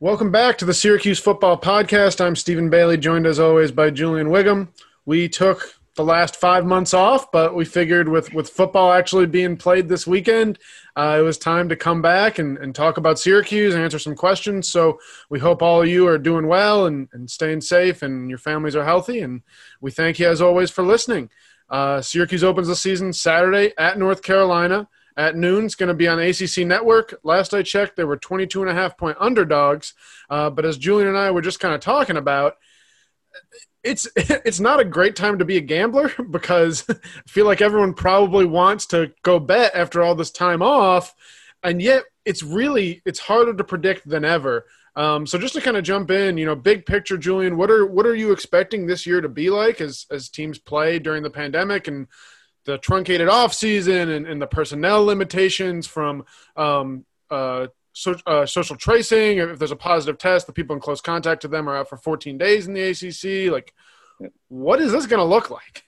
Welcome back to the Syracuse Football Podcast. I'm Stephen Bailey, joined as always by Julian Whigham. We took the last five months off, but we figured with, with football actually being played this weekend, uh, it was time to come back and, and talk about Syracuse and answer some questions. So we hope all of you are doing well and, and staying safe and your families are healthy. And we thank you as always for listening. Uh, Syracuse opens the season Saturday at North Carolina at noon. It's going to be on ACC Network. Last I checked, they were 22 and a half point underdogs. Uh, but as Julian and I were just kind of talking about, it's it's not a great time to be a gambler because I feel like everyone probably wants to go bet after all this time off, and yet it's really it's harder to predict than ever. Um, so just to kind of jump in, you know, big picture, Julian, what are what are you expecting this year to be like as as teams play during the pandemic and the truncated off season and, and the personnel limitations from um, uh, so, uh, social tracing. If there's a positive test, the people in close contact to them are out for 14 days in the ACC. Like, what is this going to look like?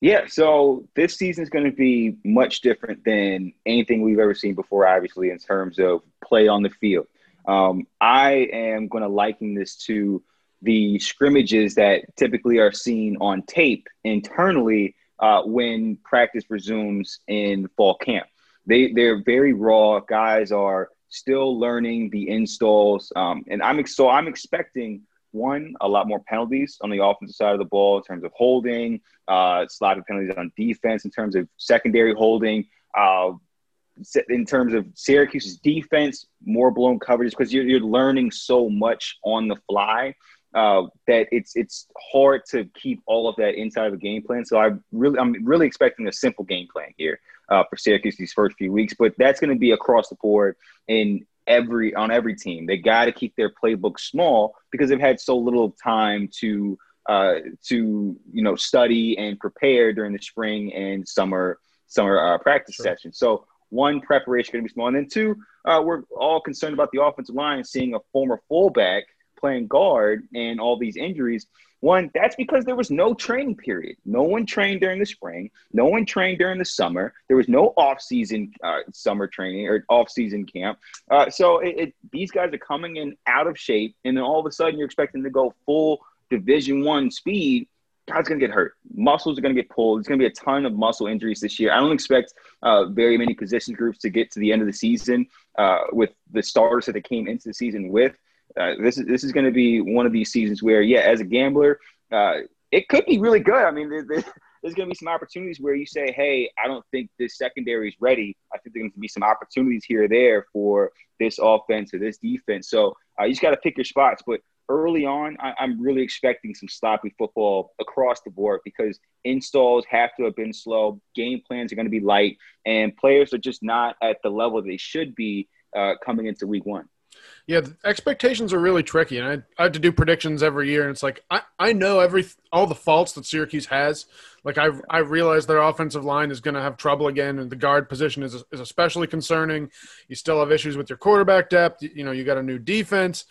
Yeah, so this season is going to be much different than anything we've ever seen before, obviously, in terms of play on the field. Um, I am going to liken this to the scrimmages that typically are seen on tape internally uh, when practice resumes in fall camp. They they're very raw. Guys are still learning the installs, um, and I'm so I'm expecting one a lot more penalties on the offensive side of the ball in terms of holding, uh, slotted penalties on defense in terms of secondary holding. Uh, in terms of Syracuse's defense, more blown coverages because you're, you're learning so much on the fly uh, that it's it's hard to keep all of that inside of a game plan. So I really I'm really expecting a simple game plan here uh, for Syracuse these first few weeks, but that's going to be across the board in every on every team. They got to keep their playbook small because they've had so little time to uh, to you know study and prepare during the spring and summer summer uh, practice sure. sessions. So one preparation going to be small, and then two, uh, we're all concerned about the offensive line seeing a former fullback playing guard and all these injuries. One, that's because there was no training period. No one trained during the spring. No one trained during the summer. There was no off-season uh, summer training or off-season camp. Uh, so it, it, these guys are coming in out of shape, and then all of a sudden you're expecting to go full Division One speed. Guys gonna get hurt. Muscles are gonna get pulled. There's gonna be a ton of muscle injuries this year. I don't expect uh, very many position groups to get to the end of the season uh, with the starters that they came into the season with. Uh, this is this is going to be one of these seasons where, yeah, as a gambler, uh, it could be really good. I mean, there, there, there's going to be some opportunities where you say, "Hey, I don't think this secondary is ready." I think there's going to be some opportunities here or there for this offense or this defense. So uh, you just got to pick your spots. But early on, I, am really expecting some sloppy football across the board because installs have to have been slow. Game plans are going to be light, and players are just not at the level they should be uh, coming into week one. Yeah, expectations are really tricky, and I, I have to do predictions every year, and it's like I, I know every all the faults that Syracuse has. Like I I realize their offensive line is going to have trouble again, and the guard position is is especially concerning. You still have issues with your quarterback depth. You know, you got a new defense,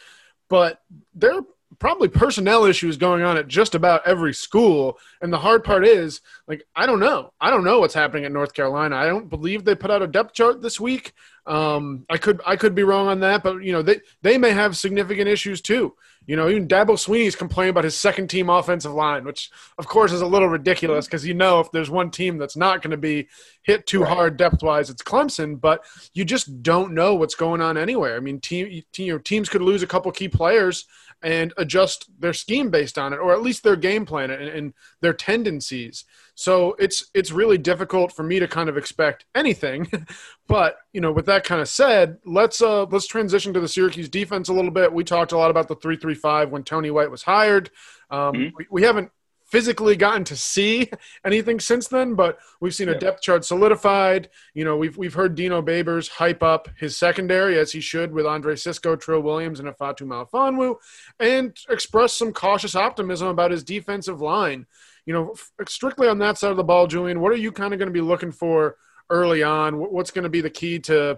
but they're probably personnel issues going on at just about every school. And the hard part is, like, I don't know. I don't know what's happening at North Carolina. I don't believe they put out a depth chart this week. Um, I could I could be wrong on that, but you know they they may have significant issues too. You know, even Dabo Swinney's complaining about his second team offensive line, which of course is a little ridiculous because you know if there's one team that's not going to be hit too right. hard depth wise, it's Clemson. But you just don't know what's going on anywhere. I mean, team you know teams could lose a couple key players and adjust their scheme based on it, or at least their game plan and, and, their tendencies. So it's it's really difficult for me to kind of expect anything. but you know, with that kind of said, let's uh, let's transition to the Syracuse defense a little bit. We talked a lot about the three three five when Tony White was hired. Um, mm-hmm. we, we haven't physically gotten to see anything since then, but we've seen a depth chart solidified. You know, we've we've heard Dino Babers hype up his secondary as he should with Andre Cisco, Trill Williams, and Ifeatu Melifonwu, and express some cautious optimism about his defensive line. You know, strictly on that side of the ball, Julian, what are you kind of going to be looking for early on? What's going to be the key to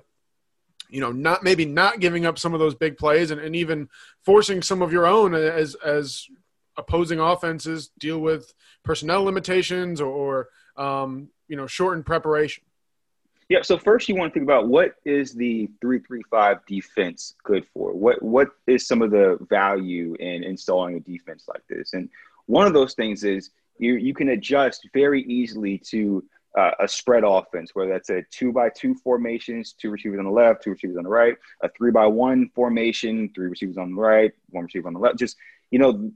you know, not maybe not giving up some of those big plays and, and even forcing some of your own as as opposing offenses deal with personnel limitations or, or um, you know shortened preparation. Yeah. So first, you want to think about what is the three three five defense good for? What what is some of the value in installing a defense like this? And one of those things is you you can adjust very easily to uh, a spread offense, whether that's a two by two formations, two receivers on the left, two receivers on the right, a three by one formation, three receivers on the right, one receiver on the left. Just you know,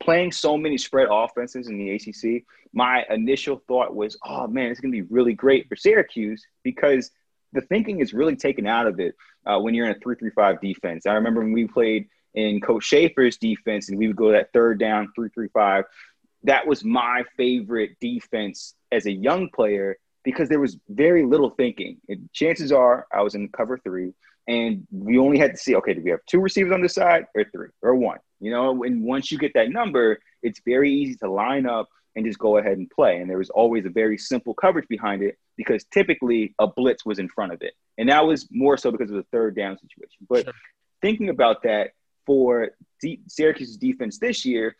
playing so many spread offenses in the ACC, my initial thought was, oh man, it's going to be really great for Syracuse because the thinking is really taken out of it uh, when you're in a three-three-five defense. I remember when we played in Coach Shafer's defense and we would go that third down three-three-five. That was my favorite defense as a young player because there was very little thinking. Chances are I was in cover three and we only had to see, okay, do we have two receivers on the side or three or one? You know, and once you get that number, it's very easy to line up and just go ahead and play. And there was always a very simple coverage behind it because typically a blitz was in front of it. And that was more so because of the third down situation. But sure. thinking about that for D- Syracuse's defense this year,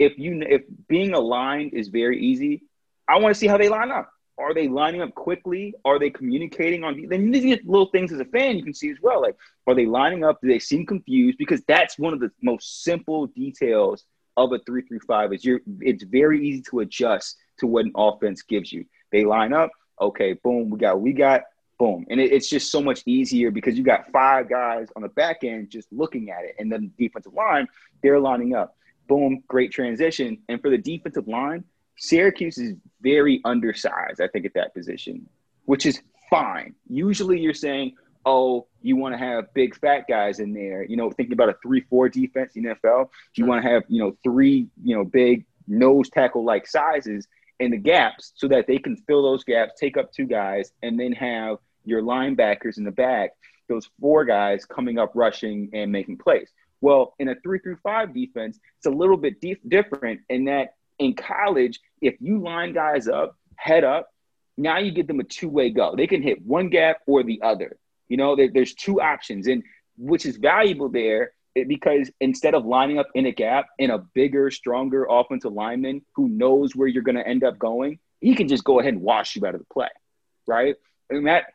if you if being aligned is very easy, I want to see how they line up. Are they lining up quickly? Are they communicating on? Then these little things as a fan you can see as well. Like, are they lining up? Do they seem confused? Because that's one of the most simple details of a three three five. Is you're it's very easy to adjust to what an offense gives you. They line up. Okay, boom. We got we got boom, and it, it's just so much easier because you got five guys on the back end just looking at it, and then the defensive line they're lining up. Boom, great transition. And for the defensive line, Syracuse is very undersized, I think, at that position, which is fine. Usually you're saying, oh, you want to have big fat guys in there. You know, thinking about a 3 4 defense in NFL, you want to have, you know, three, you know, big nose tackle like sizes in the gaps so that they can fill those gaps, take up two guys, and then have your linebackers in the back, those four guys coming up rushing and making plays. Well, in a 3 through 5 defense, it's a little bit different in that in college, if you line guys up, head up, now you give them a two way go. They can hit one gap or the other. You know, there, there's two options, and which is valuable there because instead of lining up in a gap in a bigger, stronger offensive lineman who knows where you're going to end up going, he can just go ahead and wash you out of the play, right? And that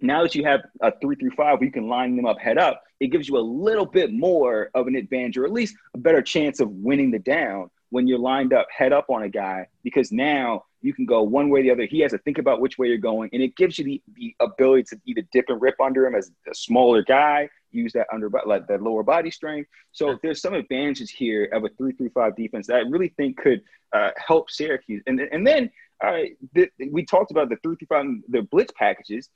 now that you have a three through five, where you can line them up head up, it gives you a little bit more of an advantage, or at least a better chance of winning the down when you're lined up head up on a guy because now you can go one way or the other. He has to think about which way you're going, and it gives you the, the ability to either dip and rip under him as a smaller guy, use that under like that lower body strength. So there's some advantages here of a three three five defense that I really think could uh, help Syracuse. And and then uh, the, we talked about the three three five the blitz packages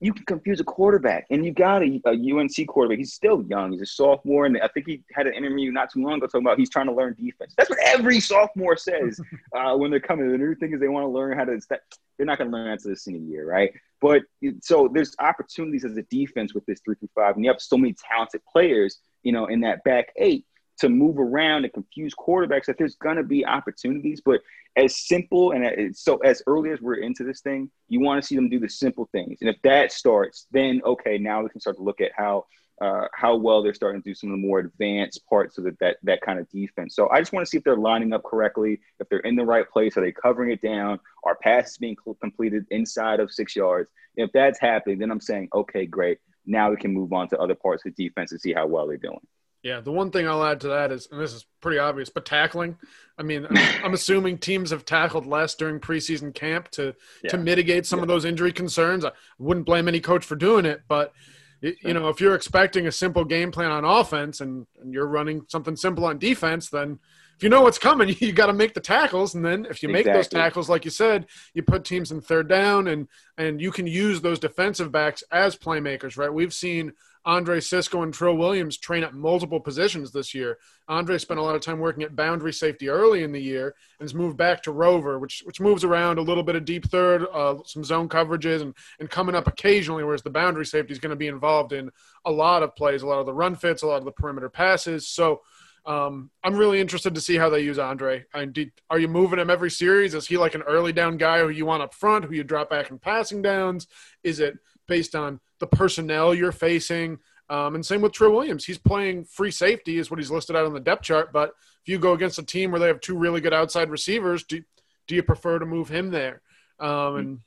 you can confuse a quarterback, and you got a, a, UNC quarterback. He's still young. He's a sophomore, and I think he had an interview not too long ago talking about he's trying to learn defense. That's what every sophomore says uh, when they're coming. The new thing is they want to learn how to. Step. They're not going to learn that until the senior year, right? But so there's opportunities as a defense with this three through five, and you have so many talented players, you know, in that back eight to move around and confuse quarterbacks that there's going to be opportunities. But as simple and so as early as we're into this thing, you want to see them do the simple things. And if that starts, then okay, now we can start to look at how uh, how well they're starting to do some of the more advanced parts of the, that that kind of defense. So I just want to see if they're lining up correctly, if they're in the right place, are they covering it down, are passes being completed inside of six yards? If that's happening, then I'm saying okay, great. Now we can move on to other parts of the defense and see how well they're doing. Yeah, the one thing I'll add to that is, and this is pretty obvious, but tackling. I mean, I'm assuming teams have tackled less during preseason camp to yeah. to mitigate some yeah. of those injury concerns. I wouldn't blame any coach for doing it, but you know, if you're expecting a simple game plan on offense and, and you're running something simple on defense, then if you know what's coming, you got to make the tackles, and then if you make those tackles, like you said, you put teams in third down, and and you can use those defensive backs as playmakers, right? We've seen Andre Cisco and Trill Williams train at multiple positions this year. Andre spent a lot of time working at boundary safety early in the year and has moved back to rover, which which moves around a little bit of deep third, uh, some zone coverages, and and coming up occasionally. Whereas the boundary safety is going to be involved in a lot of plays, a lot of the run fits, a lot of the perimeter passes. So. Um, I'm really interested to see how they use Andre. I mean, are you moving him every series? Is he like an early down guy who you want up front, who you drop back in passing downs? Is it based on the personnel you're facing. Um, and same with Trill Williams. He's playing free safety, is what he's listed out on the depth chart. But if you go against a team where they have two really good outside receivers, do, do you prefer to move him there? Um, and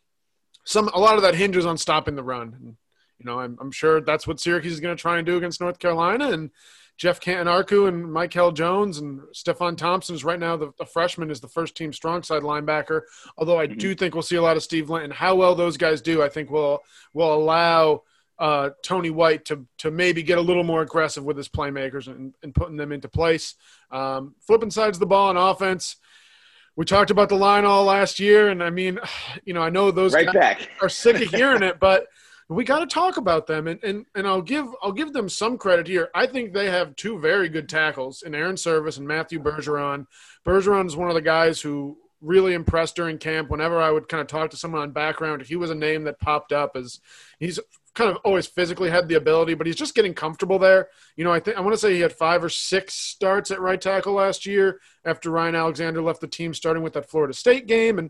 some a lot of that hinges on stopping the run. And, you know, I'm, I'm sure that's what Syracuse is going to try and do against North Carolina. And Geoff Cantin-Arku and Michael Jones and Stefon Thompson is right now the, the, freshman is the first team strong side linebacker. Although I mm-hmm. do think we'll see a lot of Steve Linton. How well those guys do, I think will will allow uh, Tony White to to maybe get a little more aggressive with his playmakers and, and putting them into place. Um, flipping sides of the ball on offense. We talked about the line all last year, and I mean, you know, I know those right back. are sick of hearing it, but we got to talk about them and, and and I'll give I'll give them some credit here. I think they have two very good tackles in Airon Servais and Matthew Bergeron. Bergeron is one of the guys who really impressed during camp. Whenever I would kind of talk to someone on background, he was a name that popped up as he's kind of always physically had the ability, but he's just getting comfortable there. You know, I think I want to say he had five or six starts at right tackle last year after Ryan Alexander left the team, starting with that Florida State game and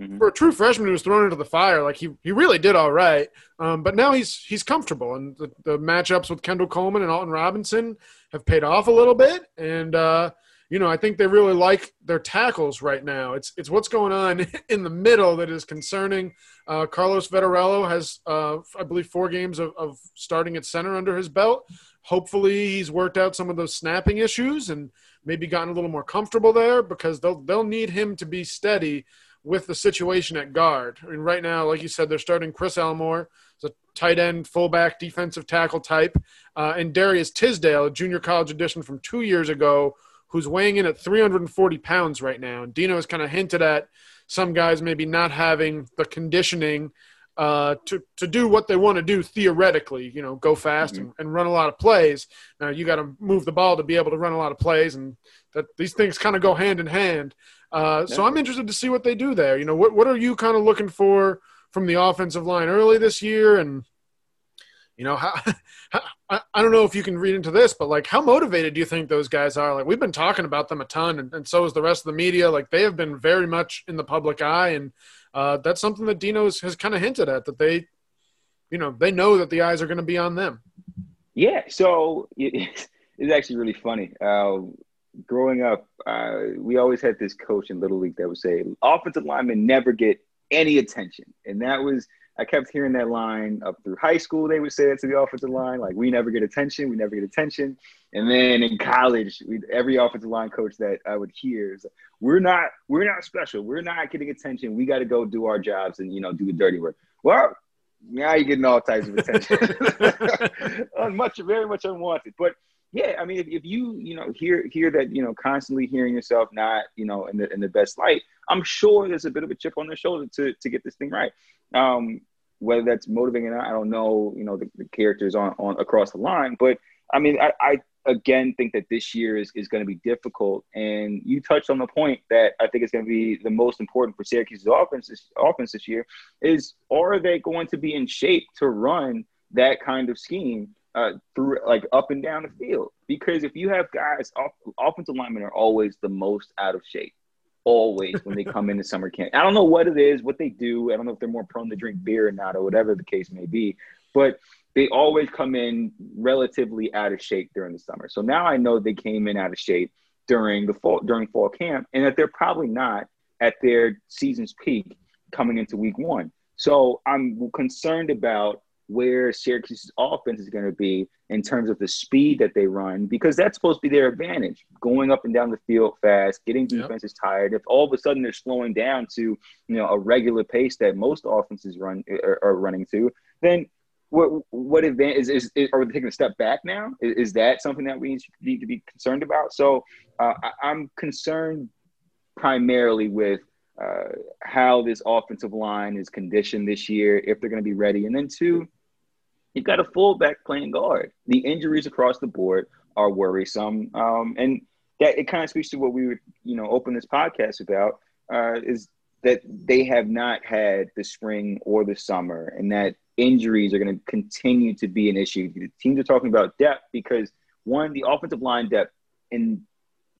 Mm-hmm. For a true freshman who was thrown into the fire, like he, he really did all right. Um, but now he's he's comfortable, and the, the matchups with Kendall Coleman and Alton Robinson have paid off a little bit. And uh, you know, I think they really like their tackles right now. It's it's what's going on in the middle that is concerning. Uh, Carlos Vettorello has, uh, I believe, four games of, of starting at center under his belt. Hopefully, he's worked out some of those snapping issues and maybe gotten a little more comfortable there because they'll they'll need him to be steady with the situation at guard. I mean, right now, like you said, they're starting Chris Elmore, a tight end, fullback, defensive tackle type, uh, and Darius Tisdale, a junior college addition from two years ago, who's weighing in at 340 pounds right now. And Dino has kind of hinted at some guys maybe not having the conditioning uh, to to do what they want to do theoretically. You know, go fast mm-hmm. and, and, run a lot of plays. Now you got to move the ball to be able to run a lot of plays, and that these things kind of go hand in hand. Uh, so I'm interested to see what they do there. You know, what what are you kind of looking for from the offensive line early this year, and you know, how, how, I don't know if you can read into this, but like, how motivated do you think those guys are? Like, we've been talking about them a ton, and, and so is the rest of the media. Like, they have been very much in the public eye, and uh, that's something that Dino's has, kind of hinted at that they, you know, they know that the eyes are going to be on them. Yeah. So it's, it's actually really funny. Uh, growing up, uh, we always had this coach in Little League that would say, offensive linemen never get any attention. And that was, I kept hearing that line up through high school. They would say it to the offensive line, like, we never get attention, we never get attention. And then in college, we, every offensive line coach that I would hear is, we're not, we're not special. We're not getting attention. We got to go do our jobs and, you know, do the dirty work. Well, now you're getting all types of attention. much, very much unwanted. But yeah, I mean, if, if you you know hear hear that you know constantly hearing yourself not you know in the in the best light, I'm sure there's a bit of a chip on their shoulder to to get this thing right. Um, whether that's motivating or not, I don't know. You know the, the characters on on across the line, but I mean, I, I again think that this year is, is going to be difficult. And you touched on the point that I think is going to be the most important for Syracuse's offense this, offense this year is are they going to be in shape to run that kind of scheme uh, through like up and down the field. Because if you have guys, off, offensive linemen are always the most out of shape. Always when they come into summer camp. I don't know what it is, what they do. I don't know if they're more prone to drink beer or not, or whatever the case may be. But they always come in relatively out of shape during the summer. So now I know they came in out of shape during the fall during fall camp, and that they're probably not at their season's peak coming into week one. So I'm concerned about where Syracuse's offense is going to be in terms of the speed that they run, because that's supposed to be their advantage. Going up and down the field fast, getting defenses yep. tired. If all of a sudden they're slowing down to you know a regular pace that most offenses run are, are running to, then what what advantage is, is, is, are we taking a step back now? Is, is, that something that we need to be concerned about? So uh, I, am concerned primarily with uh, how this offensive line is conditioned this year, if they're going to be ready, and then two You've got a fullback playing guard. The injuries across the board are worrisome, um, and that it kind of speaks to what we would, you know, open this podcast about uh, is that they have not had the spring or the summer, and that injuries are going to continue to be an issue. The teams are talking about depth because one, the offensive line depth in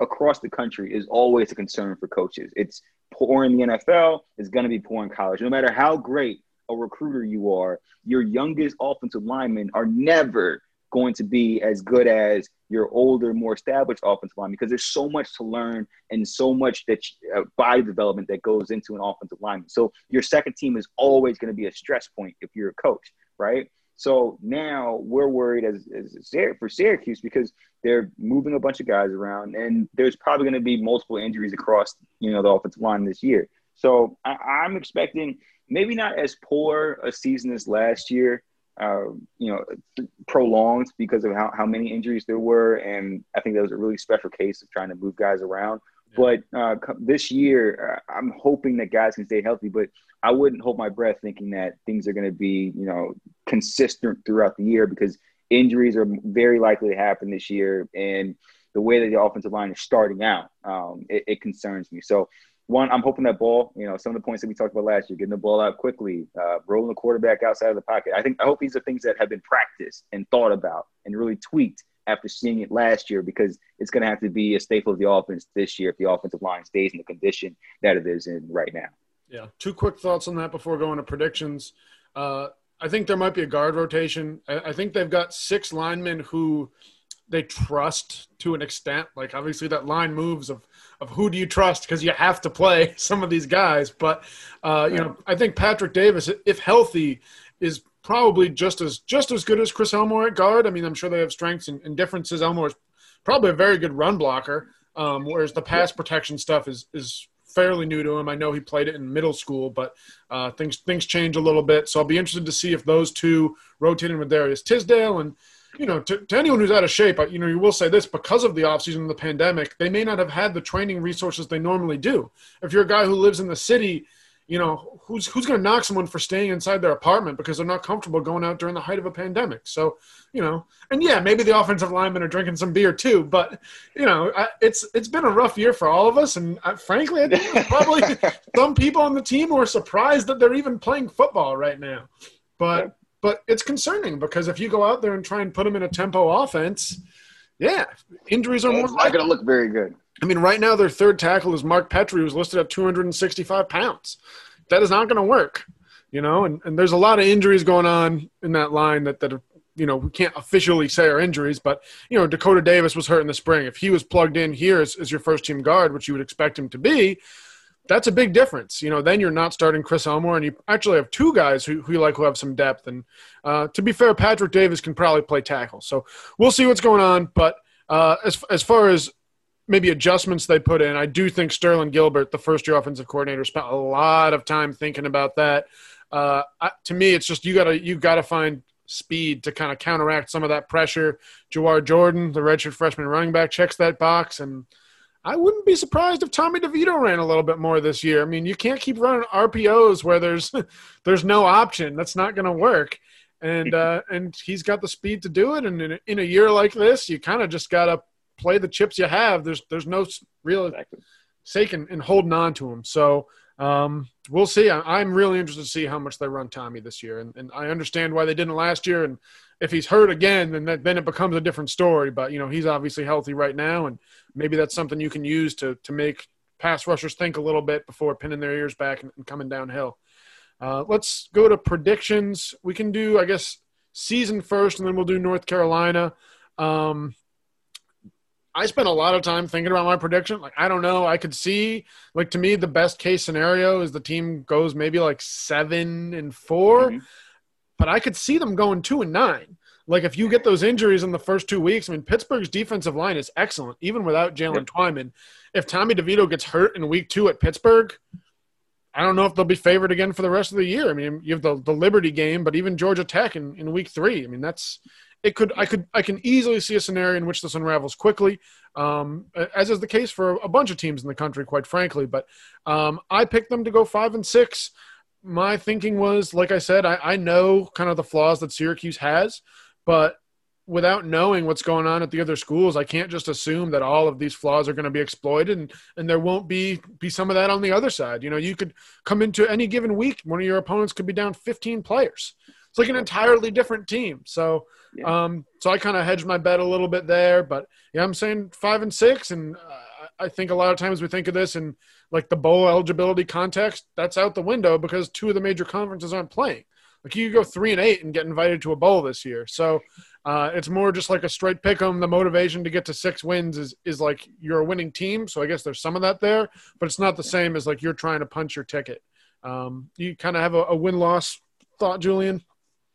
across the country is always a concern for coaches. It's poor in the NFL. It's going to be poor in college. No matter how great a recruiter you are, your youngest offensive linemen are never going to be as good as your older, more established offensive line because there's so much to learn and so much that uh, body development that goes into an offensive lineman. So your second team is always going to be a stress point if you're a coach, right? So now we're worried as, as for Syracuse because they're moving a bunch of guys around, and there's probably going to be multiple injuries across you know the offensive line this year. So I, I'm expecting maybe not as poor a season as last year, uh, you know, prolonged because of how, how many injuries there were. And I think that was a really special case of trying to move guys around. Yeah. But uh, this year, uh, I'm hoping that guys can stay healthy. But I wouldn't hold my breath thinking that things are going to be, you know, consistent throughout the year because injuries are very likely to happen this year. And the way that the offensive line is starting out, um, it, it concerns me. So one, I'm hoping that ball, you know, some of the points that we talked about last year, getting the ball out quickly, uh, rolling the quarterback outside of the pocket. I think I hope these are things that have been practiced and thought about and really tweaked after seeing it last year because it's going to have to be a staple of the offense this year if the offensive line stays in the condition that it is in right now. Yeah. Two quick thoughts on that before going to predictions. Uh, I think there might be a guard rotation. I, I think they've got six linemen who they trust to an extent. Like obviously that line moves of of who do you trust because you have to play some of these guys. But uh, you know, I think Patrick Davis, if healthy, is probably just as just as good as Chris Elmore at guard. I mean, I'm sure they have strengths and, and differences. Elmore is probably a very good run blocker, um, whereas the pass protection stuff is is fairly new to him. I know he played it in middle school, but uh, things things change a little bit. So I'll be interested to see if those two rotating with Darius Tisdale and you know, to, to anyone who's out of shape, you know, you will say this because of the offseason and the pandemic, they may not have had the training resources they normally do. If you're a guy who lives in the city, you know, who's who's going to knock someone for staying inside their apartment because they're not comfortable going out during the height of a pandemic? So, you know, and yeah, maybe the offensive linemen are drinking some beer too, but you know, it's it's been a rough year for all of us, and I, frankly, I think probably some people on the team who are surprised that they're even playing football right now. But but it's concerning because if you go out there and try and put them in a tempo offense, yeah, injuries are it's more. not going to look very good. I mean, right now their third tackle is Mark Petrie, who's listed at 265 pounds. That is not going to work, you know. And, and there's a lot of injuries going on in that line that that are, you know we can't officially say are injuries, but you know Dakota Davis was hurt in the spring. If he was plugged in here as, as your first team guard, which you would expect him to be, that's a big difference. You know, then you're not starting Chris Elmore, and you actually have two guys who, who like who have some depth. And uh, to be fair, Patrick Davis can probably play tackle. So we'll see what's going on. But uh, as as far as maybe adjustments they put in, I do think Sterling Gilbert, the first year offensive coordinator, spent a lot of time thinking about that. Uh, I, to me, it's just you gotta you gotta find speed to kind of counteract some of that pressure. Jawhar Jordan, the redshirt freshman running back, checks that box and – I wouldn't be surprised if Tommy DeVito ran a little bit more this year. I mean, you can't keep running RPOs where there's there's no option. That's not going to work. And uh, and he's got the speed to do it. And in a, in a year like this, you kind of just got to play the chips you have. There's there's no real exactly. sake in, in holding on to him. So um, we'll see. I, am really interested to see how much they run Tommy this year, and, and I understand why they didn't last year. And if he's hurt again, then that, then it becomes a different story. But you know, he's obviously healthy right now, and maybe that's something you can use to to make pass rushers think a little bit before pinning their ears back and, and coming downhill. Uh, let's go to predictions. We can do, I guess, season first, and then we'll do North Carolina. Um, I spent a lot of time thinking about my prediction. Like, I don't know. I could see, like, to me, the best case scenario is the team goes maybe like seven and 4 mm-hmm. But I could see them going two and nine. Like, if you get those injuries in the first two weeks, I mean, Pittsburgh's defensive line is excellent, even without Jaylen yep. Twyman. If Tommy DeVito gets hurt in week two at Pittsburgh, I don't know if they'll be favored again for the rest of the year. I mean, you have the, the Liberty game, but even Georgia Tech in, in week three. I mean, that's it could I could I can easily see a scenario in which this unravels quickly, um, as is the case for a bunch of teams in the country, quite frankly. But um, I picked them to go five and six. My thinking was, like I said, I, I know kind of the flaws that Syracuse has, but without knowing what's going on at the other schools, I can't just assume that all of these flaws are going to be exploited and, and there won't be be some of that on the other side. You know, you could come into any given week, one of your opponents could be down 15 players. It's like an entirely different team. So yeah. Um, so I kind of hedged my bet a little bit there, but yeah, I'm saying five and six, and uh, I think a lot of times we think of this in like the bowl eligibility context. That's out the window because two of the major conferences aren't playing. Like you go three and eight and get invited to a bowl this year. So Uh, it's more just like a straight pick 'em. The motivation to get to six wins is is like you're a winning team, so I guess there's some of that there, but it's not the same as like you're trying to punch your ticket. Um, you kind of have a, a win loss thought, Julian.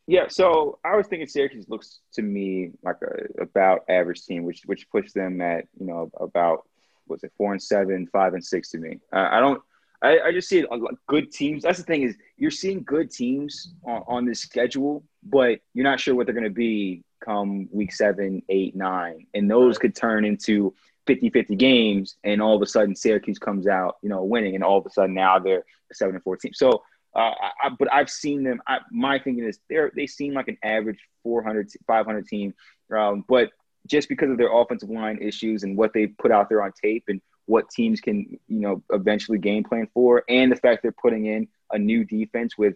Yeah, so I was thinking Syracuse looks to me like a about average team, which which puts them at you know about was it four and seven, five and six to me. Uh, I don't. I, I just see it, good teams. That's the thing is you're seeing good teams on, on this schedule, but you're not sure what they're going to be come week seven, eight, nine, and those could turn into 50-50 games, and all of a sudden Syracuse comes out, you know, winning, and all of a sudden now they're seven and fourteen. So uh, I, but I've seen them. I, my thinking is they they seem like an average 400, 500 team, um, but just because of their offensive line issues and what they put out there on tape and what teams can you know eventually game plan for, and the fact they're putting in a new defense with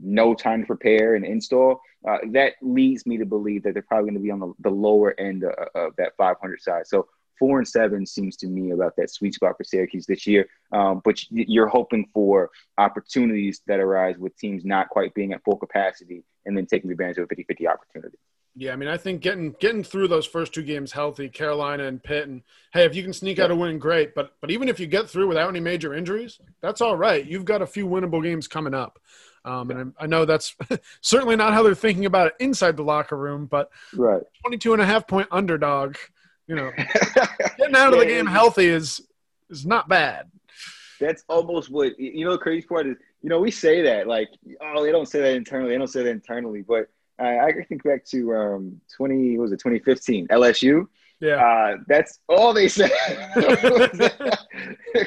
no time to prepare and install, uh, that leads me to believe that they're probably going to be on the, the lower end of, of that 500 side. So four and seven seems to me about that sweet spot for Syracuse this year. Um, but you're hoping for opportunities that arise with teams not quite being at full capacity and then taking advantage of a 50 50 opportunity. Yeah, I mean, I think getting getting through those first two games healthy, Carolina and Pitt, and hey, if you can sneak out a win, great. But but even if you get through without any major injuries, that's all right. You've got a few winnable games coming up. Um, and I know that's certainly not how they're thinking about it inside the locker room, but right. 22 and a half point underdog you know, getting out of the game healthy is is not bad. That's almost what you know. The crazy part is, you know, we say that like, oh, they don't say that internally. They don't say that internally, but I, I think back to um, twenty was it twenty fifteen LSU. Yeah, uh, that's all they said.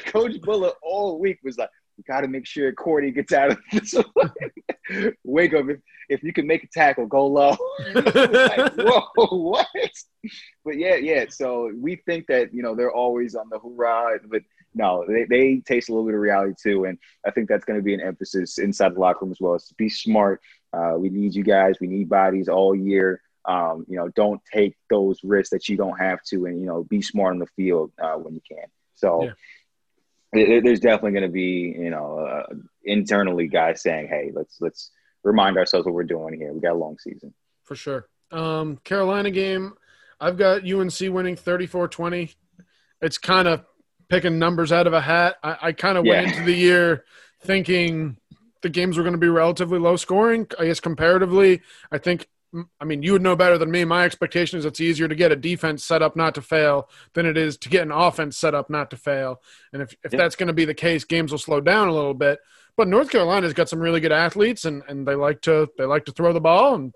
Coach Bullough all week was like, "We got to make sure Cordy gets out of this." Wake up! If, if you can make a tackle, go low. like, whoa, what? But yeah, yeah. So we think that you know they're always on the hoorah, but no, they, they taste a little bit of reality too, and I think that's going to be an emphasis inside the locker room as well. Is to be smart. Uh, we need you guys. We need bodies all year. Um, you know, don't take those risks that you don't have to, and you know, be smart on the field uh, when you can. So. Yeah there's definitely going to be you know uh, internally guys saying hey let's let's remind ourselves what we're doing here. We got a long season. For sure. Um, Carolina game, I've got UNC winning 34 20. It's kind of picking numbers out of a hat. I, I kind of went into the year thinking the games were going to be relatively low scoring. I guess comparatively, I think I mean, you would know better than me. My expectation is it's easier to get a defense set up not to fail than it is to get an offense set up not to fail. And if, if that's going to be the case, games will slow down a little bit. But North Carolina's got some really good athletes, and, and they like to they like to throw the ball. And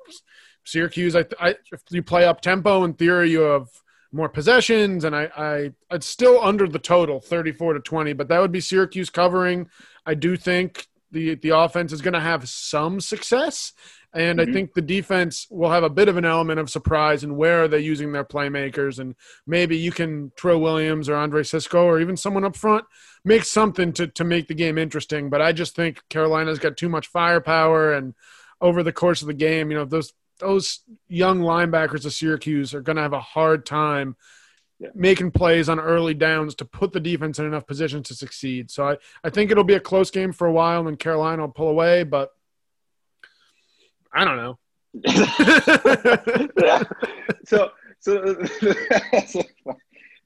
Syracuse, I, I if you play up tempo, in theory, you have more possessions, and I, I it's still under the total, thirty four to twenty. But that would be Syracuse covering. I do think the the offense is going to have some success, and mm-hmm. I think the defense will have a bit of an element of surprise and where are they using their playmakers. And maybe you can throw Williams or Andre Cisco or even someone up front, make something to, to make the game interesting. But I just think Carolina's got too much firepower. And over the course of the game, you know, those, those young linebackers of Syracuse are going to have a hard time yeah. making plays on early downs to put the defense in enough position to succeed. So I, I think it'll be a close game for a while and Carolina will pull away, but I don't know. yeah. So, so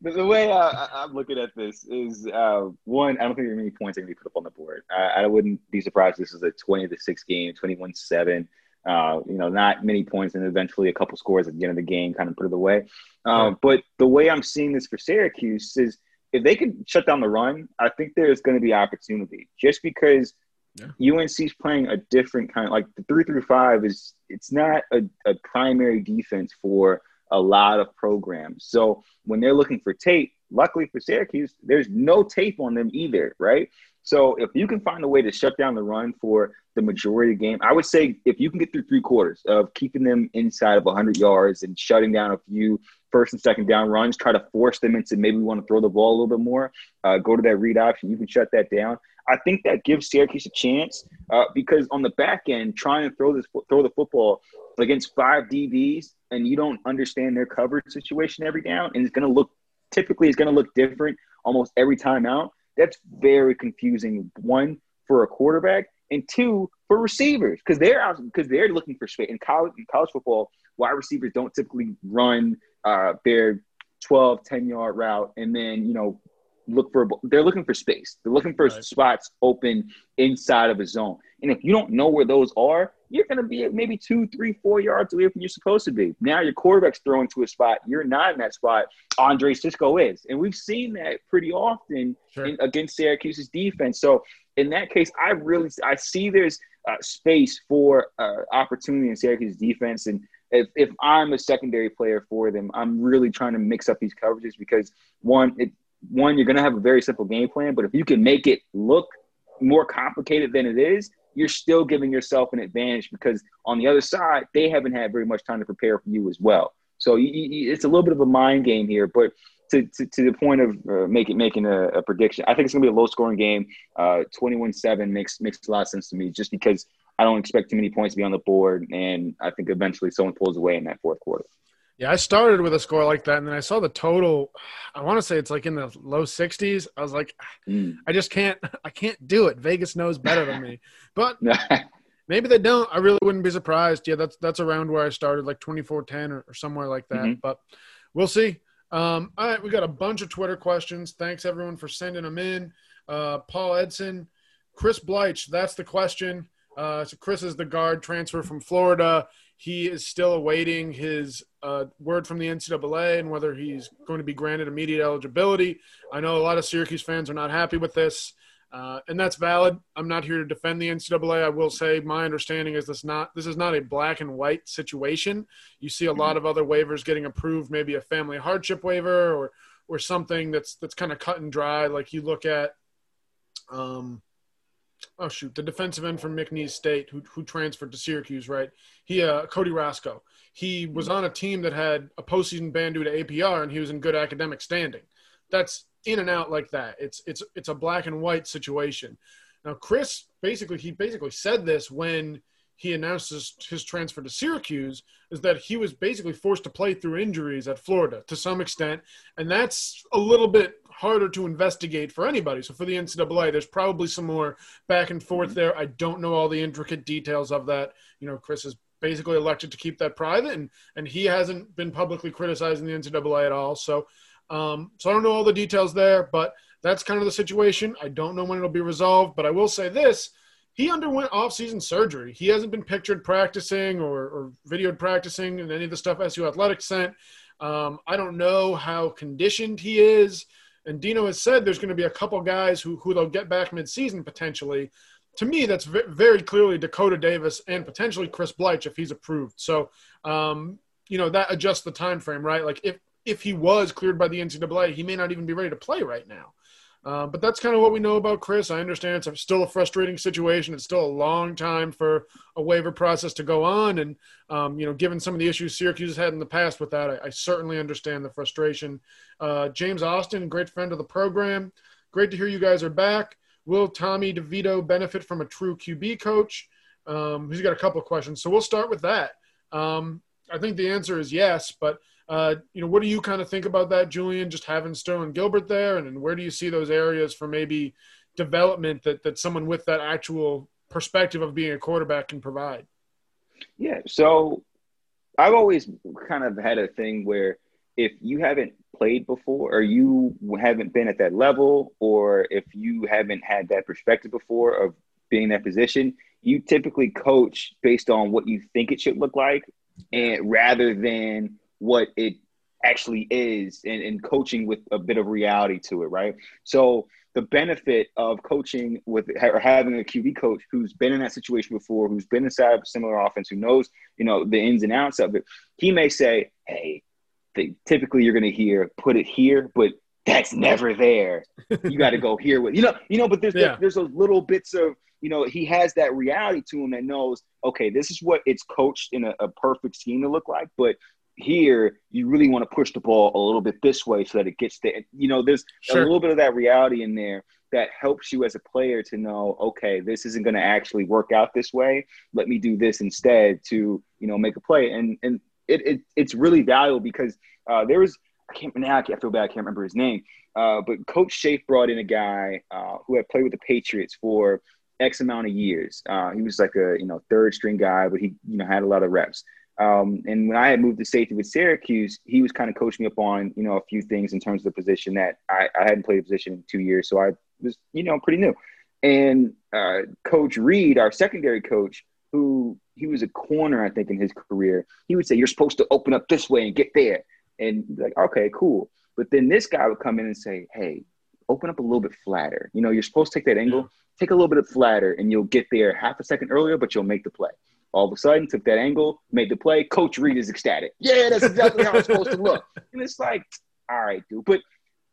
the, way I, am looking at this is uh, one, I don't think there are many points that can be put up on the board. I, I wouldn't be surprised this is a 20 to 6 game, 21 7. Uh, you know, not many points and eventually a couple scores at the end of the game kind of put it away. Uh, But the way I'm seeing this for Syracuse is if they can shut down the run, I think there's going to be opportunity just because – yeah. UNC's playing a different kind of like the three through five is it's not a, a primary defense for a lot of programs. So when they're looking for tape, luckily for Syracuse, there's no tape on them either, right? So if you can find a way to shut down the run for the majority of the game, I would say if you can get through three quarters of keeping them inside of 100 yards and shutting down a few first and second down runs, try to force them into maybe we want to throw the ball a little bit more, uh, go to that read option, you can shut that down. I think that gives Syracuse a chance uh, because on the back end, trying to throw this throw the football against five DBs and you don't understand their coverage situation every down, and it's going to look typically it's going to look different almost every time out. That's very confusing. One for a quarterback, and two for receivers because they're out because they're looking for space in college in college football. wide receivers don't typically run uh, their 12, 10 yard route and then, you know, look for they're looking for space. They're looking for right. spots open inside of a zone. And if you don't know where those are, you're going to be maybe two, three, four yards away from you're supposed to be. Now your quarterback's throwing to a spot. You're not in that spot. Andre Cisco is. And we've seen that pretty often sure. in, against Syracuse's defense. So in that case, I really I see there's uh, space for uh, opportunity in Syracuse's defense. And if, if I'm a secondary player for them, I'm really trying to mix up these coverages because one, it, one, you're going to have a very simple game plan, but if you can make it look more complicated than it is, you're still giving yourself an advantage because on the other side, they haven't had very much time to prepare for you as well. So you, you, it's a little bit of a mind game here, but to, to, to the point of uh, making making a, a, prediction, I think it's going to be a low scoring game. Uh, 21-7 makes makes a lot of sense to me, just because I don't expect too many points to be on the board, and I think eventually someone pulls away in that fourth quarter. Yeah, I started with a score like that, and then I saw the total. I want to say it's like in the low 60s. I was like, mm. I just can't. I can't do it. Vegas knows better than me, but maybe they don't. I really wouldn't be surprised. Yeah, that's that's around where I started, like 24-10 or, or somewhere like that. Mm-hmm. But we'll see. Um, all right, we got a bunch of Twitter questions. Thanks everyone for sending them in. Uh, Paul Edson, Chris Bleich. That's the question. Uh, so Chris is the guard transfer from Florida. He is still awaiting his uh, word from the NCAA and whether he's going to be granted immediate eligibility. I know a lot of Syracuse fans are not happy with this, uh, and that's valid. I'm not here to defend the NCAA. I will say my understanding is this not this is not a black and white situation. You see a lot of other waivers getting approved, maybe a family hardship waiver or or something that's that's kind of cut and dry. Like you look at. Um, oh shoot, the defensive end from McNeese State who who transferred to Syracuse, right? He uh, Cody Roscoe. He was on a team that had a postseason ban due to APR, and he was in good academic standing. That's in and out like that. It's it's it's a black and white situation. Now, Chris basically he basically said this when he announced his, his transfer to Syracuse is that he was basically forced to play through injuries at Florida to some extent, and that's a little bit harder to investigate for anybody. So for the NCAA, there's probably some more back and forth mm-hmm. there. I don't know all the intricate details of that. You know, Chris is basically elected to keep that private, and and he hasn't been publicly criticizing the NCAA at all. So, um, so I don't know all the details there, but that's kind of the situation. I don't know when it'll be resolved, but I will say this: he underwent off-season surgery. He hasn't been pictured practicing or, or videoed practicing in any of the stuff SU Athletics sent. Um, I don't know how conditioned he is. And Dino has said there's going to be a couple guys who, who they'll get back midseason potentially. To me, that's very clearly Dakota Davis and potentially Chris Bleich if he's approved. So, um, you know, that adjusts the time frame, right? Like if if he was cleared by the NCAA, he may not even be ready to play right now. Uh, but that's kind of what we know about Chris. I understand it's still a frustrating situation. It's still a long time for a waiver process to go on. And, um, you know, given some of the issues Syracuse has had in the past with that, I, I certainly understand the frustration. Uh, James Austin, great friend of the program. Great to hear you guys are back. Will Tommy DeVito benefit from a true QB coach? Um, he's got a couple of questions. So we'll start with that. Um, I think the answer is yes, but – uh, you know, what do you kind of think about that, Julian? Just having Sterling Gilbert there, and, and where do you see those areas for maybe development that that someone with that actual perspective of being a quarterback can provide? Yeah, so I've always kind of had a thing where if you haven't played before or you haven't been at that level or if you haven't had that perspective before of being in that position, you typically coach based on what you think it should look like and rather than what it actually is and, and coaching with a bit of reality to it, right? So the benefit of coaching with or having a QB coach who's been in that situation before, who's been inside of a similar offense, who knows, you know, the ins and outs of it, he may say, Hey, they, typically you're gonna hear put it here, but that's never there. You got to go here with you know, you know, but there's yeah. there's those little bits of you know, he has that reality to him that knows, okay, this is what it's coached in a, a perfect scheme to look like, but here you really want to push the ball a little bit this way so that it gets there. You know, there's sure. a little bit of that reality in there that helps you as a player to know, okay, this isn't going to actually work out this way. Let me do this instead to, you know, make a play. And and it, it it's really valuable because uh, there was I can't now I feel bad I can't remember his name, uh, but Coach Shafe brought in a guy uh, who had played with the Patriots for X amount of years. Uh, he was like a you know third string guy, but he you know had a lot of reps. Um, and when I had moved to safety with Syracuse, he was kind of coaching me up on, you know, a few things in terms of the position that I, I hadn't played a position in two years. So I was, you know, pretty new. And uh, Coach Reed, our secondary coach, who he was a corner, I think, in his career, he would say, You're supposed to open up this way and get there. And like, okay, cool. But then this guy would come in and say, Hey, open up a little bit flatter. You know, you're supposed to take that angle, take a little bit of flatter, and you'll get there half a second earlier, but you'll make the play. All of a sudden, took that angle, made the play. Coach Reed is ecstatic. Yeah, that's exactly how it's supposed to look. And it's like, all right, dude. But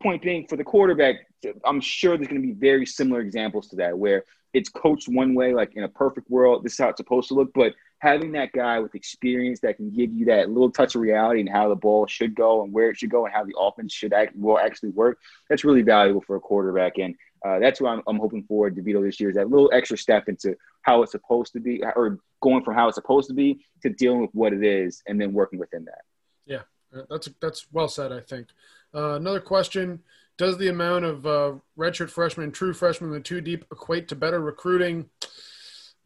point being, for the quarterback, I'm sure there's going to be very similar examples to that where it's coached one way, like in a perfect world, this is how it's supposed to look. But having that guy with experience that can give you that little touch of reality and how the ball should go and where it should go and how the offense should act will actually work, that's really valuable for a quarterback. And uh, that's what I'm, I'm, hoping for DeVito this year is that little extra step into how it's supposed to be, or going from how it's supposed to be to dealing with what it is, and then working within that. Yeah, uh, that's that's well said. I think. Uh, another question: Does the amount of uh, redshirt freshmen true freshmen the two deep equate to better recruiting?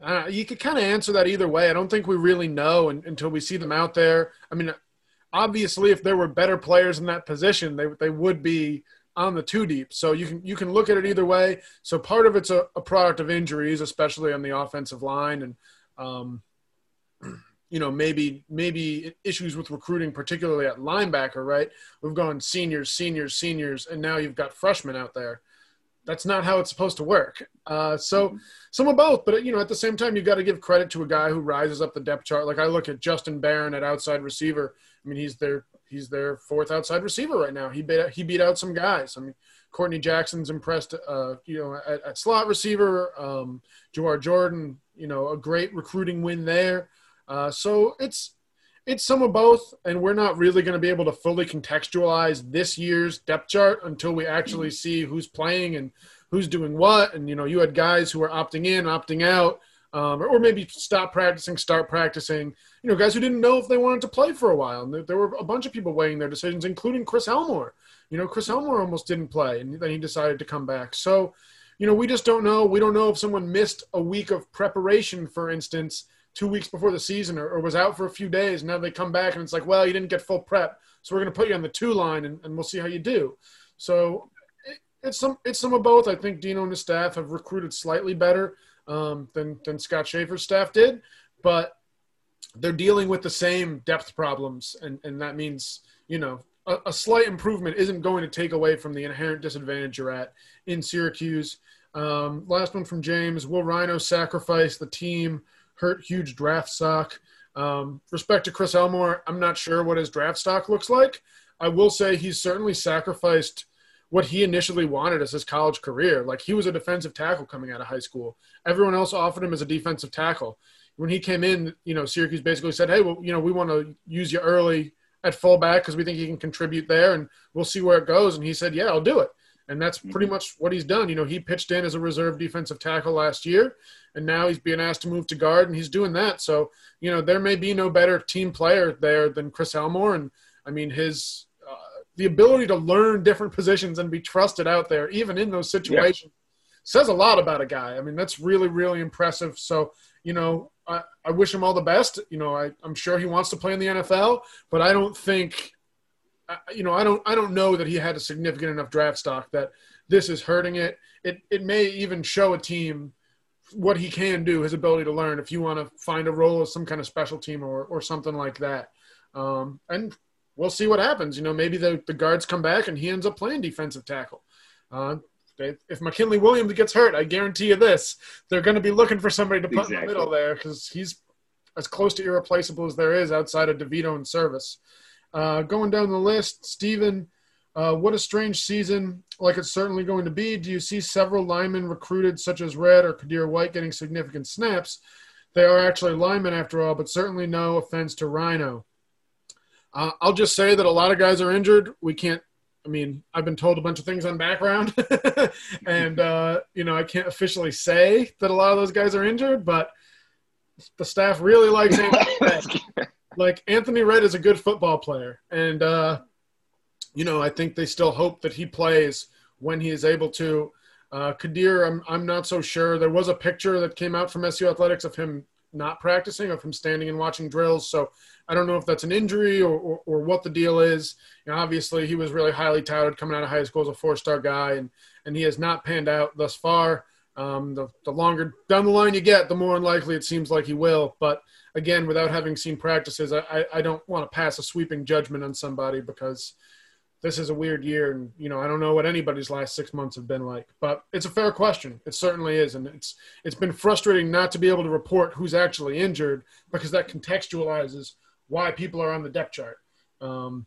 Uh, you could kind of answer that either way. I don't think we really know until we see them out there. I mean, obviously, if there were better players in that position, they they would be on the two deep. So you can you can look at it either way. So part of it's a, a product of injuries, especially on the offensive line, and um, you know maybe maybe issues with recruiting, particularly at linebacker. Right, we've gone seniors, seniors, seniors, and now you've got freshmen out there. That's not how it's supposed to work. Uh, so some of both, but you know at the same time you've got to give credit to a guy who rises up the depth chart. Like I look at Justin Barron at outside receiver. I mean he's their he's their fourth outside receiver right now. He beat he beat out some guys. I mean, Courtney Jackson's impressed. Uh, you know, at, at slot receiver, um, Jordan. You know, a great recruiting win there. Uh, so it's it's some of both, and we're not really going to be able to fully contextualize this year's depth chart until we actually see who's playing and who's doing what. And you know, you had guys who are opting in, opting out um, or, or, maybe stop practicing, start practicing. You know, guys who didn't know if they wanted to play for a while. And there, there were a bunch of people weighing their decisions, including Chris Elmore. You know, Chris Elmore almost didn't play, and then he decided to come back. So, you know, we just don't know. We don't know if someone missed a week of preparation, for instance, two weeks before the season, or, or was out for a few days. and Now they come back, and it's like, well, you didn't get full prep, so we're going to put you on the two line, and, and we'll see how you do. So, it, it's some it's some of both. I think Dino and his staff have recruited slightly better um, than than Scott Shafer's staff did, but they're dealing with the same depth problems, and and that means you know a, a, slight improvement isn't going to take away from the inherent disadvantage you're at in Syracuse. Um, last one from James: Will Rhino sacrifice the team? Hurt huge draft stock. Um, respect to Chris Elmore, I'm not sure what his draft stock looks like. I will say he's certainly sacrificed what he initially wanted as his college career. Like he was a defensive tackle coming out of high school. Everyone else offered him as a defensive tackle. When he came in, you know, Syracuse basically said, "Hey, well, you know, we want to use you early at fullback because we think he can contribute there, and we'll see where it goes." And he said, "Yeah, I'll do it." And that's pretty mm-hmm. much what he's done. You know, he pitched in as a reserve defensive tackle last year, and now he's being asked to move to guard, and he's doing that. So, you know, there may be no better team player there than Chris Elmore, and I mean, his the ability to learn different positions and be trusted out there, even in those situations, yeah. says a lot about a guy. I mean, that's really, really impressive. So, you know, I, I wish him all the best. You know, I, I'm sure he wants to play in the NFL, but I don't think, you know, I don't, I don't know that he had a significant enough draft stock that this is hurting it. It, it may even show a team what he can do, his ability to learn. If you want to find a role as some kind of special team or, or something like that. Um, and we'll see what happens. You know, maybe the, the guards come back and he ends up playing defensive tackle. Uh, if McKinley Williams gets hurt, I guarantee you this: they're going to be looking for somebody to put exactly. in the middle there because he's as close to irreplaceable as there is outside of DeVito and Servais. Uh, going down the list, Stephen, uh, what a strange season like it's certainly going to be. Do you see several linemen recruited, such as Red or Kadir White, getting significant snaps? They are actually linemen after all, but certainly no offense to Rhino. Uh, I'll just say that a lot of guys are injured. We can't. I mean, I've been told a bunch of things on background, and uh, you know, I can't officially say that a lot of those guys are injured, but the staff really likes Anthony Red. like Anthony Red is a good football player, and uh, you know, I think they still hope that he plays when he is able to. Uh, Kadir, I'm I'm not so sure. There was a picture that came out from SU Athletics of him not practicing or from standing and watching drills. So I don't know if that's an injury or, or, or what the deal is. You know, obviously, he was really highly touted coming out of high school as a four star guy, and, and he has not panned out thus far. Um, the, the longer down the line you get, the more unlikely it seems like he will. But again, without having seen practices, I, I don't want to pass a sweeping judgment on somebody because this is a weird year. And, you know, I don't know what anybody's last six months have been like. But it's a fair question. It certainly is. And it's it's been frustrating not to be able to report who's actually injured because that contextualizes why people are on the depth chart. Um,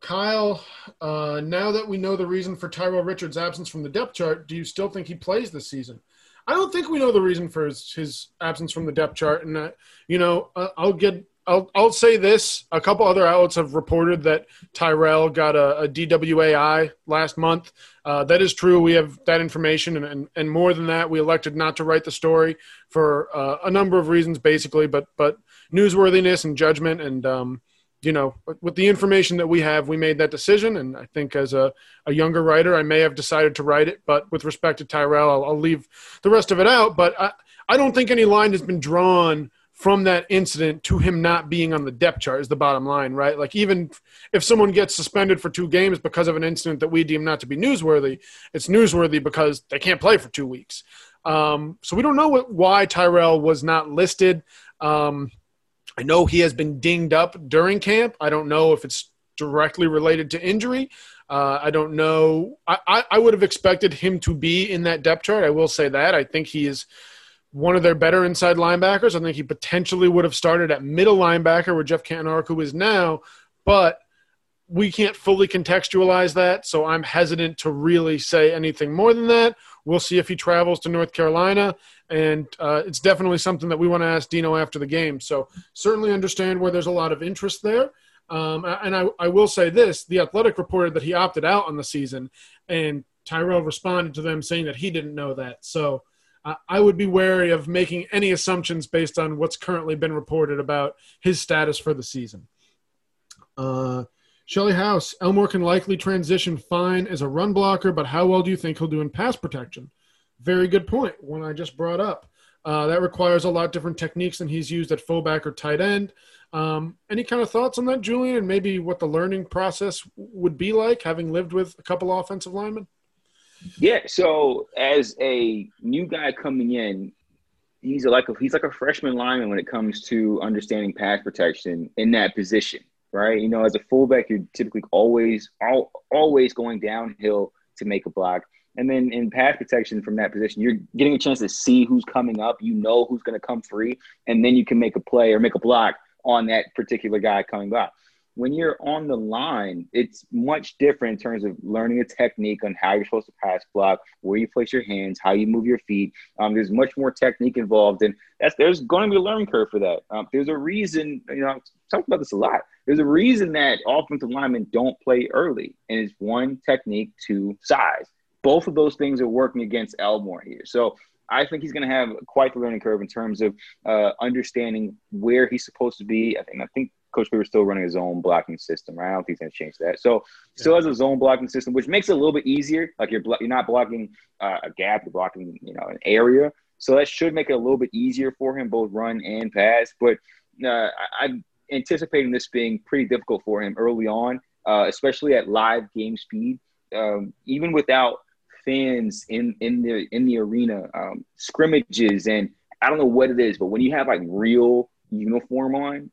Kyle, uh, now that we know the reason for Tyrell Richards' absence from the depth chart, do you still think he plays this season? I don't think we know the reason for his, his absence from the depth chart, and uh, you know, uh, I'll get I'll I'll say this: a couple other outlets have reported that Tyrell got a, a DWAI last month. Uh, that is true. We have that information, and, and, and more than that, we elected not to write the story for uh, a number of reasons, basically, but but newsworthiness and judgment, and um, you know, with the information that we have, we made that decision. And I think as a, a younger writer, I may have decided to write it. But with respect to Tyrell, I'll, I'll leave the rest of it out. But I, I don't think any line has been drawn from that incident to him not being on the depth chart is the bottom line, right? Like even if someone gets suspended for two games because of an incident that we deem not to be newsworthy, it's newsworthy because they can't play for two weeks. Um, so we don't know what, why Tyrell was not listed. Um, I know he has been dinged up during camp. I don't know if it's directly related to injury. Uh, I don't know. I, I, I, would have expected him to be in that depth chart. I will say that. I think he is one of their better inside linebackers. I think he potentially would have started at middle linebacker where Geoff Cantin-Arku is now, but we can't fully contextualize that. So I'm hesitant to really say anything more than that. We'll see if he travels to North Carolina and uh, it's definitely something that we want to ask Dino after the game. So certainly understand where there's a lot of interest there. Um, and I, I will say this: the Athletic reported that he opted out on the season, and Tyrell responded to them saying that he didn't know that. So I would be wary of making any assumptions based on what's currently been reported about his status for the season. Uh, Shelly House, Elmore can likely transition fine as a run blocker, but how well do you think he'll do in pass protection? very good point. One I just brought up. Uh, that requires a lot different techniques than he's used at fullback or tight end. Um, any kind of thoughts on that, Julian, and maybe what the learning process would be like, having lived with a couple offensive linemen? Yeah. So as a new guy coming in, he's like a, he's like a freshman lineman when it comes to understanding pass protection in that position, right? You know, as a fullback, you're typically always all, always going downhill to make a block. And then in pass protection from that position, you're getting a chance to see who's coming up. You know who's going to come free, and then you can make a play or make a block on that particular guy coming by. When you're on the line, it's much different in terms of learning a technique on how you're supposed to pass block, where you place your hands, how you move your feet. Um, there's much more technique involved, and that's there's going to be a learning curve for that. Um, there's a reason, you know, I've talked about this a lot. There's a reason that offensive linemen don't play early, and it's one technique, two size both of those things are working against Elmore here. So I think he's going to have quite the learning curve in terms of uh, understanding where he's supposed to be. I think I think Coach Weaver's still running his own blocking system. Right? I don't think he's going to change that. So still has a zone blocking system, which makes it a little bit easier. Like you're you're not blocking uh, a gap, you're blocking you know an area. So that should make it a little bit easier for him, both run and pass. But uh, I, am anticipating this being pretty difficult for him early on, uh, especially at live game speed. Um, even without fans in in the in the arena, um, scrimmages, and I don't know what it is, but when you have like real uniform on,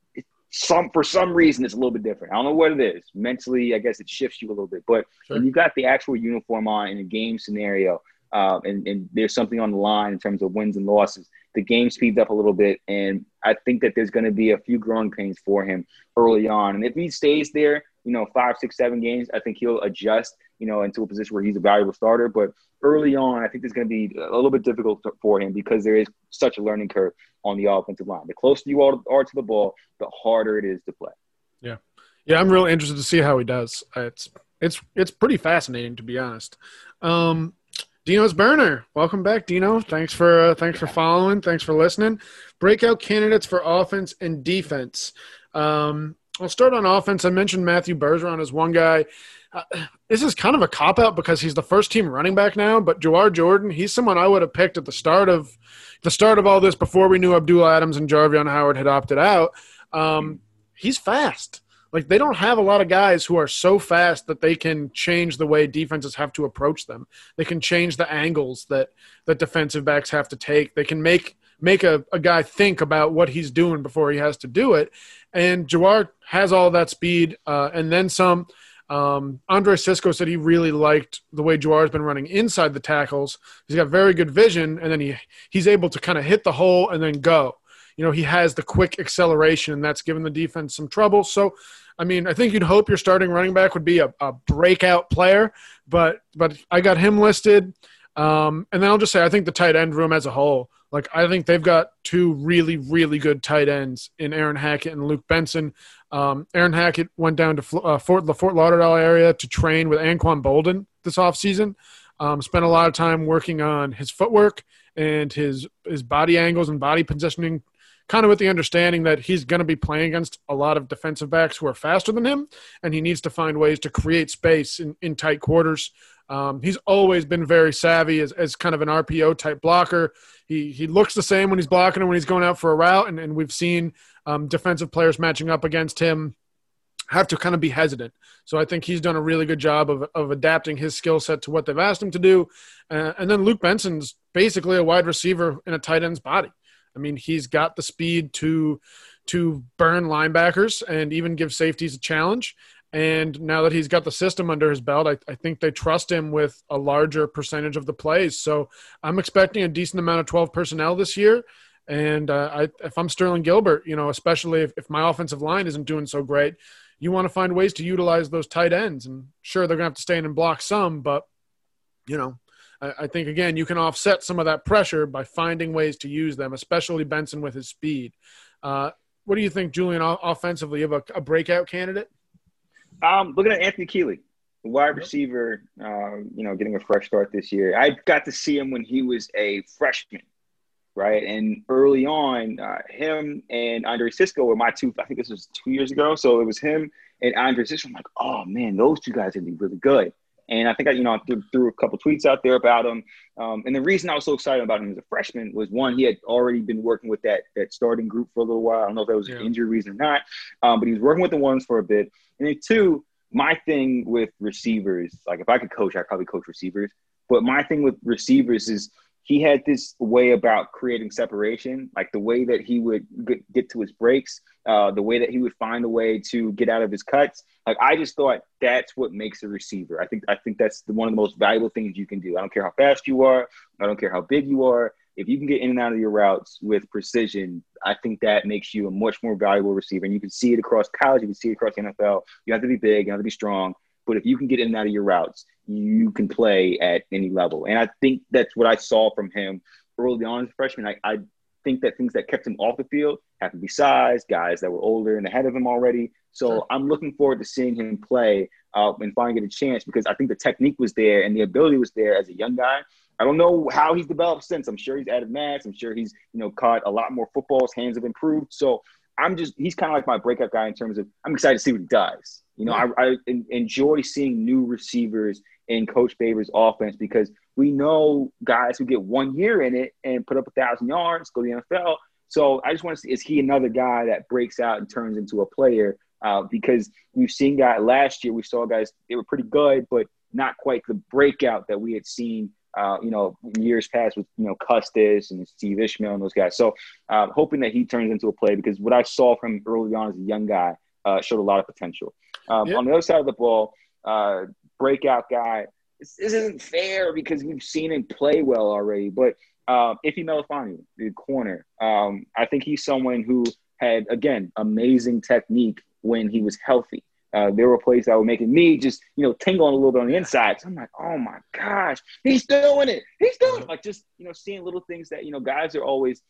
some for some reason it's a little bit different. I don't know what it is. Mentally, I guess it shifts you a little bit. But sure. when you got the actual uniform on in a game scenario, uh, and, and there's something on the line in terms of wins and losses, the game speeds up a little bit, and I think that there's going to be a few growing pains for him early on. And if he stays there, you know, five, six, seven games, I think he'll adjust you know, into a position where he's a valuable starter. But early on, I think it's going to be a little bit difficult for him because there is such a learning curve on the offensive line. The closer you are to the ball, the harder it is to play. Yeah, yeah, I'm really interested to see how he does. It's it's it's pretty fascinating to be honest. Um, Dino's burner, welcome back, Dino. Thanks for uh, thanks for following. Thanks for listening. Breakout candidates for offense and defense. Um, I'll start on offense. I mentioned Matthew Bergeron as one guy uh, this is kind of a cop out because he's the first team running back now. But Jawhar Jordan, he's someone I would have picked at the start of the start of all this before we knew Abdul Adams and Jarveon Howard had opted out. Um, he's fast. Like they don't have a lot of guys who are so fast that they can change the way defenses have to approach them. They can change the angles that that defensive backs have to take. They can make make a, a guy think about what he's doing before he has to do it. And Jawhar has all that speed uh, and then some. Um, Andre Cisco said he really liked the way Jawhar's been running inside the tackles. He's got very good vision, and then he he's able to kind of hit the hole and then go. You know, he has the quick acceleration, and that's given the defense some trouble. So, I mean, I think you'd hope your starting running back would be a, a breakout player, but but I got him listed. Um, and then I'll just say I think the tight end room as a whole like I think they've got two really, really good tight ends in Aaron Hackett and Luke Benson. Um, Aaron Hackett went down to uh, Fort, the Fort Lauderdale area to train with Anquan Boldin this offseason. Um, spent a lot of time working on his footwork and his his body angles and body positioning, kind of with the understanding that he's going to be playing against a lot of defensive backs who are faster than him, and he needs to find ways to create space in, in tight quarters. Um, he's always been very savvy as, as kind of an RPO type blocker. He he looks the same when he's blocking and when he's going out for a route, and, and we've seen um, defensive players matching up against him have to kind of be hesitant. So I think he's done a really good job of, of adapting his skill set to what they've asked him to do. Uh, and then Luke Benson's basically a wide receiver in a tight end's body. I mean, he's got the speed to to burn linebackers and even give safeties a challenge. And now that he's got the system under his belt, I, I, think they trust him with a larger percentage of the plays. So I'm expecting a decent amount of 12 personnel this year. And uh, I, if I'm Sterling Gilbert, you know, especially if, if my offensive line isn't doing so great, you want to find ways to utilize those tight ends. And sure, they're going to have to stay in and block some, but, you know, I, I think, again, you can offset some of that pressure by finding ways to use them, especially Benson with his speed. Uh, what do you think, Julian, offensively? You have a, a breakout candidate? Um, looking at Anthony Queeley, the wide receiver, uh, you know, getting a fresh start this year. I got to see him when he was a freshman, right? And early on, uh, him and Andre Cisco were my two. I think this was two years ago. So it was him and Andre Cisco. I'm like, oh man, those two guys are gonna be really good. And I think I, you know, I threw, threw a couple tweets out there about him. Um, and the reason I was so excited about him as a freshman was one, he had already been working with that that starting group for a little while. I don't know if that was yeah. an injury reason or not, um, but he was working with the ones for a bit. And then two, my thing with receivers, like if I could coach, I'd probably coach receivers. But my thing with receivers is he had this way about creating separation, like the way that he would get to his breaks, uh, the way that he would find a way to get out of his cuts. Like I just thought that's what makes a receiver. I think I think that's the, one of the most valuable things you can do. I don't care how fast you are. I don't care how big you are. If you can get in and out of your routes with precision, I think that makes you a much more valuable receiver. And you can see it across college. You can see it across the NFL. You have to be big. You have to be strong. But if you can get in and out of your routes, you can play at any level. And I think that's what I saw from him early on as a freshman. I, I think that things that kept him off the field happened to be size, guys that were older and ahead of him already. So sure. I'm looking forward to seeing him play uh, and finally get a chance because I think the technique was there and the ability was there as a young guy. I don't know how he's developed since. I'm sure he's added mass. I'm sure he's you know caught a lot more footballs. Hands have improved. So I'm just he's kind of like my breakout guy in terms of I'm excited to see what he does. You know, I, I enjoy seeing new receivers in Coach Babers' offense because we know guys who get one year in it and put up a thousand yards, go to the NFL. So I just want to see is he another guy that breaks out and turns into a player? Uh, because we've seen guys last year, we saw guys they were pretty good, but not quite the breakout that we had seen. Uh, you know, years past with you know Custis and Steve Ishmael and those guys. So, uh, hoping that he turns into a play because what I saw from early on as a young guy uh, showed a lot of potential. Um. On the other side of the ball, uh, breakout guy. This, this, isn't fair because we've seen him play well already. But uh, Ife Melifonwu, the corner, um, I think he's someone who had again amazing technique when he was healthy. Uh, there were plays that were making me just, you know, tingling a little bit on the inside. So I'm like, oh my gosh, he's doing it. He's doing it. Like just, you know, seeing little things that, you know, guys are always,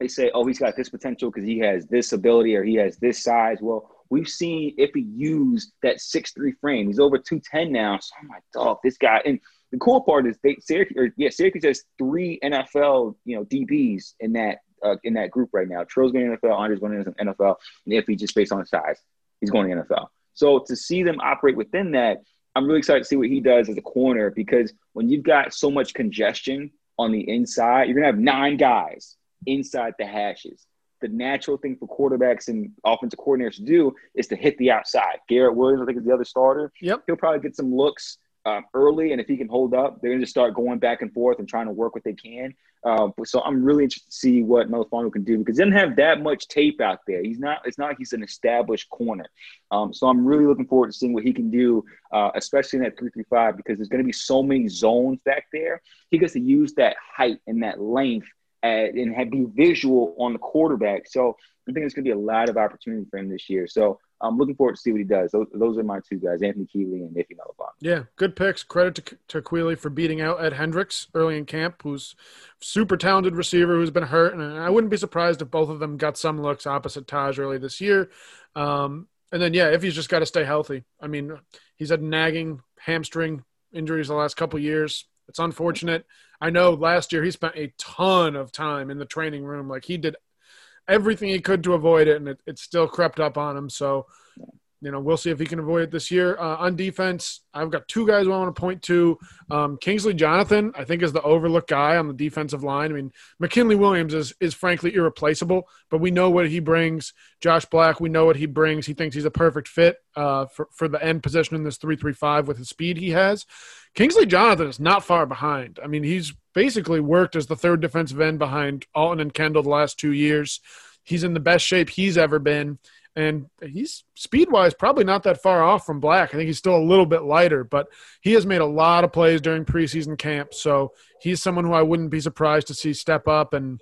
they say, oh, he's got this potential because he has this ability or he has this size. Well, We've seen if he used that six three frame. He's over 210 now. So I'm like, dog, this guy. And the cool part is they Syracuse, or, yeah, Syracuse has three NFL, you know, DBs in that uh, in that group right now. Trill's going to NFL, Andre's going to NFL, and if he just based on size, he's going to NFL. So to see them operate within that, I'm really excited to see what he does as a corner because when you've got so much congestion on the inside, you're gonna have nine guys inside the hashes. The natural thing for quarterbacks and offensive coordinators to do is to hit the outside. Garrett Williams, I think, is the other starter. Yep. He'll probably get some looks um, early, and if he can hold up, they're going to just start going back and forth and trying to work what they can. Uh, so I'm really interested to see what Melifonwu can do because he doesn't have that much tape out there. He's not. It's not like he's an established corner. Um, so I'm really looking forward to seeing what he can do, uh, especially in that three three five because there's going to be so many zones back there. He gets to use that height and that length at, and have, be visual on the quarterback. So I think there's going to be a lot of opportunity for him this year. So I'm looking forward to see what he does. Those, those are my two guys, Anthony Queeley and Ife Melifonwu. Yeah, good picks. Credit to, to Queeley for beating out Ed Hendricks early in camp, who's super talented receiver who's been hurt. And I wouldn't be surprised if both of them got some looks opposite Taj early this year. Um, and then, yeah, if he's just got to stay healthy. I mean, he's had nagging hamstring injuries the last couple years. It's unfortunate. I know last year he spent a ton of time in the training room. Like he did everything he could to avoid it, and it, it still crept up on him. So, you know, we'll see if he can avoid it this year. Uh, on defense, I've got two guys I want to point to. Um, Kingsley Jonathan, I think, is the overlooked guy on the defensive line. I mean, McKinley Williams is is frankly irreplaceable, but we know what he brings. Josh Black, we know what he brings. He thinks he's a perfect fit uh, for for the end position in this three three five with the speed he has. Kingsley Jonathan is not far behind. I mean, he's basically worked as the third defensive end behind Alton and Kendall the last two years. He's in the best shape he's ever been. And he's speed wise probably not that far off from Black. I think he's still a little bit lighter, but he has made a lot of plays during preseason camp. So he's someone who I wouldn't be surprised to see step up and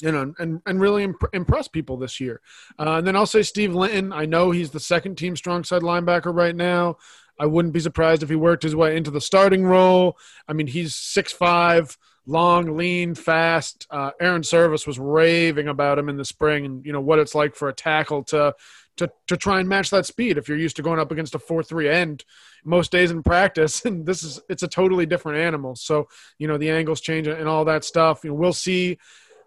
you know, and and really imp- impress people this year. Uh, and then I'll say Steve Linton. I know he's the second team strong side linebacker right now. I wouldn't be surprised if he worked his way into the starting role. I mean, he's six five, long, lean, fast. Uh, Airon Servais was raving about him in the spring, and you know what it's like for a tackle to to to try and match that speed. If you're used to going up against a four three end most days in practice, and this is it's a totally different animal. So you know the angles change and all that stuff. You know, we'll see.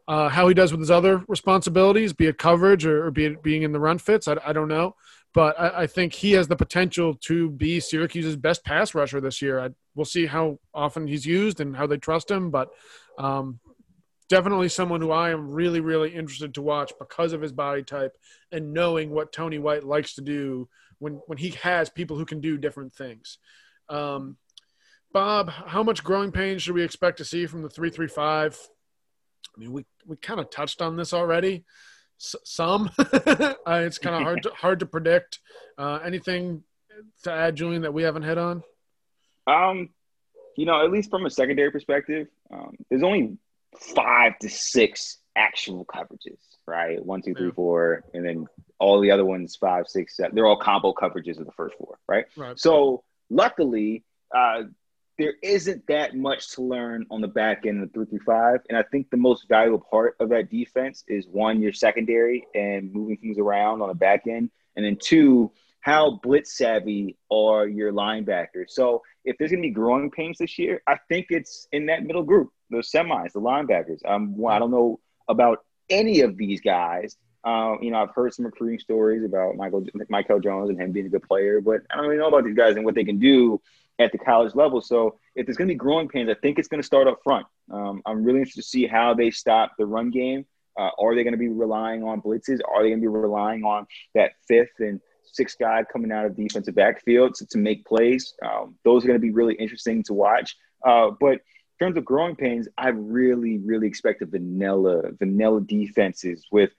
Uh, how he does with his other responsibilities, be it coverage or, or be it being in the run fits, I, I don't know but I, I, think he has the potential to be Syracuse's best pass rusher this year. I, we'll see how often he's used and how they trust him, but um, definitely someone who I am really, really interested to watch because of his body type and knowing what Tony White likes to do when when he has people who can do different things. Um, Bob, how much growing pains should we expect to see from the three three five? I mean, we we kind of touched on this already some. uh, it's kind of hard to hard to predict. Uh, anything to add, Julian, that we haven't hit on? Um, you know, at least from a secondary perspective, um, there's only five to six actual coverages, right? One, two, three, yeah. four, and then all the other ones, five, six, seven. They're all combo coverages of the first four, right? Right. So luckily, uh, there isn't that much to learn on the back end of the 335. And I think the most valuable part of that defense is one, your secondary and moving things around on the back end. And then two, how blitz savvy are your linebackers. So if there's going to be growing pains this year, I think it's in that middle group, the semis, the linebackers. Um, well, I don't know about any of these guys. Um, you know, I've heard some recruiting stories about Michael Michael Jones and him being a good player, but I don't really know about these guys and what they can do at the college level. So if there's going to be growing pains, I think it's going to start up front. Um, I'm really interested to see how they stop the run game. Uh, are they going to be relying on blitzes? Are they going to be relying on that fifth and sixth guy coming out of defensive backfield to, to make plays? Um, those are going to be really interesting to watch. Uh, but in terms of growing pains, I really, really expect a vanilla, vanilla defenses with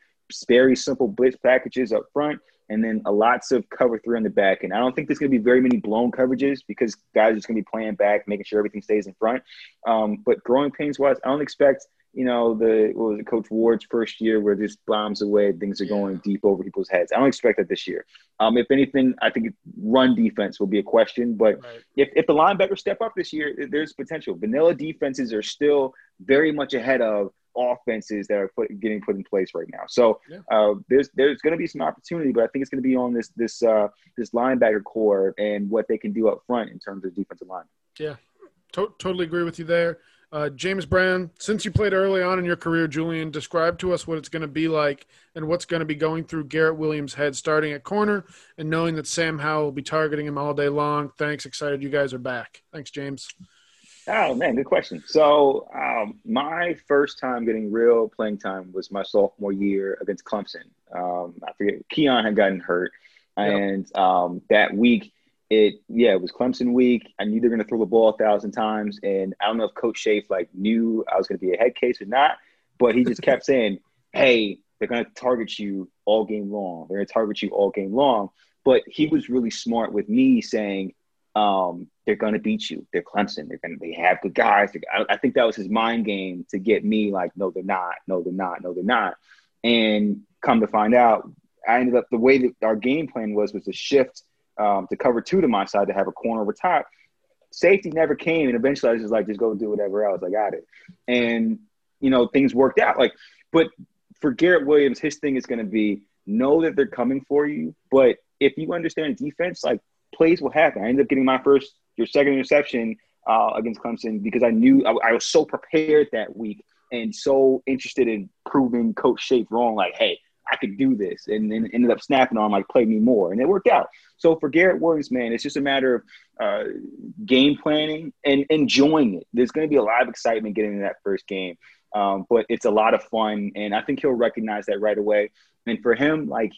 very simple blitz packages up front and then a lots of cover three on the back. And I don't think there's going to be very many blown coverages because guys are just going to be playing back, making sure everything stays in front. Um, but growing pains wise, I don't expect you know the what was it, Coach Ward's first year where this bombs away, things are going deep over people's heads. I don't expect that this year. Um, if anything, I think run defense will be a question. But right. if if the linebackers step up this year, there's potential. Vanilla defenses are still very much ahead of offenses that are put, getting put in place right now. So yeah. uh, there's there's going to be some opportunity, but I think it's going to be on this this uh, this linebacker core and what they can do up front in terms of defensive line. Yeah, to- totally agree with you there. Uh, James Brown, since you played early on in your career, Julian, describe to us what it's going to be like and what's going to be going through Garrett Williams' head starting at corner and knowing that Sam Howell will be targeting him all day long. Thanks. Excited you guys are back. Thanks, James. Oh, man, good question. So, um, my first time getting real playing time was my sophomore year against Clemson. Um, I forget, Keon had gotten hurt. Yep. And um, that week, it yeah, it was Clemson week. I knew they're going to throw the ball a thousand times, and I don't know if Coach Schaeff like knew I was going to be a head case or not, but he just kept saying, "Hey, they're going to target you all game long. They're going to target you all game long." But he was really smart with me saying, um, "They're going to beat you. They're Clemson. They're going to they have good guys." I, I think that was his mind game to get me like, "No, they're not. No, they're not. No, they're not." And come to find out, I ended up the way that our game plan was was to shift um, to cover two to my side to have a corner over top. Safety never came, and eventually I was just like, just go do whatever else. I got it, and you know things worked out. Like, but for Garrett Williams, his thing is going to be know that they're coming for you, but if you understand defense, like plays will happen. I ended up getting my first, your second interception uh, against Clemson because I knew I, I, was so prepared that week and so interested in proving Coach Shape wrong. Like, hey, I could do this, and then ended up snapping on like play me more, and it worked out. So for Garrett Williams, man, it's just a matter of uh, game planning and enjoying it. There's going to be a lot of excitement getting into that first game, um, but it's a lot of fun, and I think he'll recognize that right away. And for him, like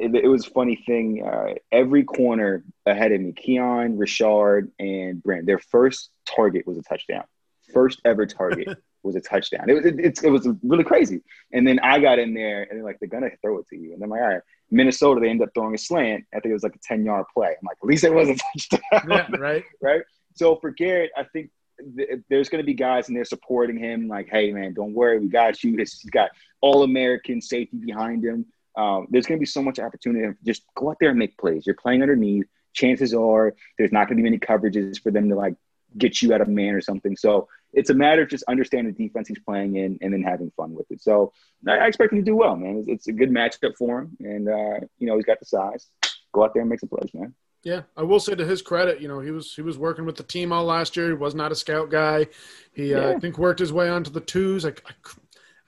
it, it was a funny thing. Uh, every corner ahead of me, Keon, Richard, and Brent, their first target was a touchdown. First ever target. was a touchdown. It was it, it, was really crazy. And then I got in there and they're like, they're gonna throw it to you. And I'm like, all right. Minnesota, they end up throwing a slant. I think it was like a 10 yard play. I'm like, at least it was a touchdown. Yeah, right. right. So for Garrett, I think th- there's going to be guys in there supporting him. Like, hey, man, don't worry. We got you. He's got all American safety behind him. Um, there's going to be so much opportunity. Just go out there and make plays. You're playing underneath. Chances are there's not going to be many coverages for them to like get you out of man or something. So it's a matter of just understanding the defense he's playing in and then having fun with it. So I, expect him to do well, man. It's, it's a good matchup for him, and uh, you know he's got the size. Go out there and make some plays, man. Yeah, I will say to his credit, you know, he was he was working with the team all last year. He was not a scout guy. He, uh, I think, worked his way onto the twos. I, I,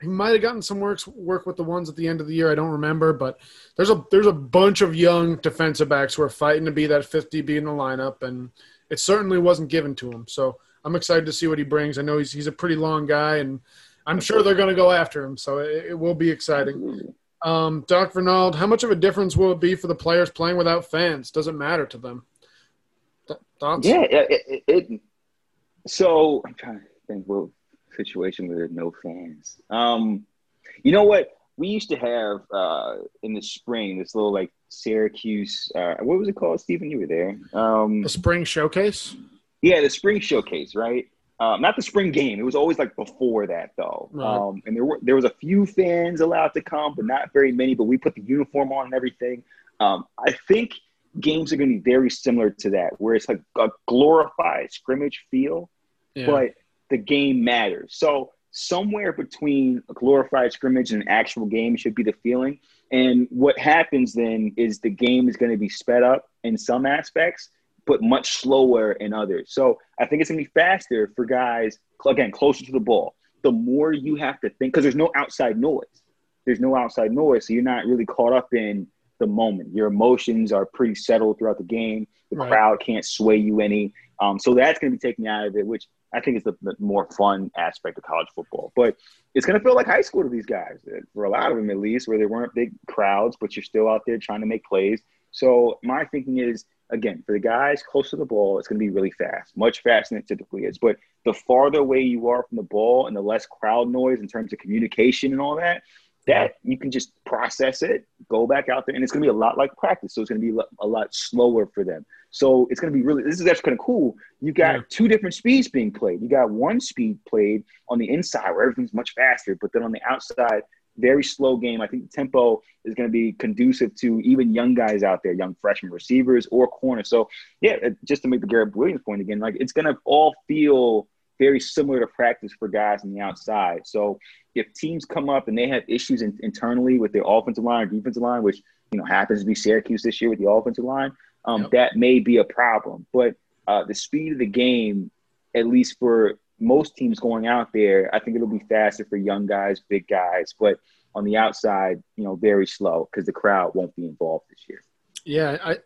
he might have gotten some work work with the ones at the end of the year. I don't remember, but there's a there's a bunch of young defensive backs who are fighting to be that 50 be in the lineup, and it certainly wasn't given to him. So I'm excited to see what he brings. I know he's he's a pretty long guy, and I'm sure they're going to go after him. So it, it will be exciting. Um, Doc Vernald, how much of a difference will it be for the players playing without fans? Does it matter to them? Thoughts? Yeah, it, it, it, so I'm trying to think what situation where with no fans. Um, you know what? We used to have uh, in the spring this little like Syracuse. Uh, what was it called, Stephen? You were there. Um, the spring showcase. Yeah, the spring showcase, right? Um, not the spring game. It was always like before that, though. Right. Um, and there were there was a few fans allowed to come, but not very many. But we put the uniform on and everything. Um, I think games are going to be very similar to that, where it's like a glorified scrimmage feel, yeah. but the game matters. So somewhere between a glorified scrimmage and an actual game should be the feeling. And what happens then is the game is going to be sped up in some aspects, but much slower in others. So I think it's going to be faster for guys, again, closer to the ball. The more you have to think, because there's no outside noise. There's no outside noise. So you're not really caught up in the moment. Your emotions are pretty settled throughout the game. The right. crowd can't sway you any. Um, so that's going to be taken out of it, which I think it's the, the, more fun aspect of college football. But it's going to feel like high school to these guys, eh, for a lot of them at least, where there weren't big crowds, but you're still out there trying to make plays. So my thinking is, again, for the guys close to the ball, it's going to be really fast, much faster than it typically is. But the farther away you are from the ball and the less crowd noise in terms of communication and all that, that you can just process it, go back out there, and it's going to be a lot like practice. So it's going to be a lot slower for them. So it's going to be really, this is actually kind of cool. You got yeah. two different speeds being played. You got one speed played on the inside where everything's much faster, but then on the outside, very slow game. I think the tempo is going to be conducive to even young guys out there, young freshman receivers or corners. So, yeah, just to make the Garrett Williams point again, like it's going to all feel very similar to practice for guys on the outside. So if teams come up and they have issues in, internally with their offensive line or defensive line, which you know happens to be Syracuse this year with the offensive line, um, yep. that may be a problem. But uh, the speed of the game, at least for most teams going out there, I think it'll be faster for young guys, big guys, but on the outside, you know, very slow because the crowd won't be involved this year. Yeah, I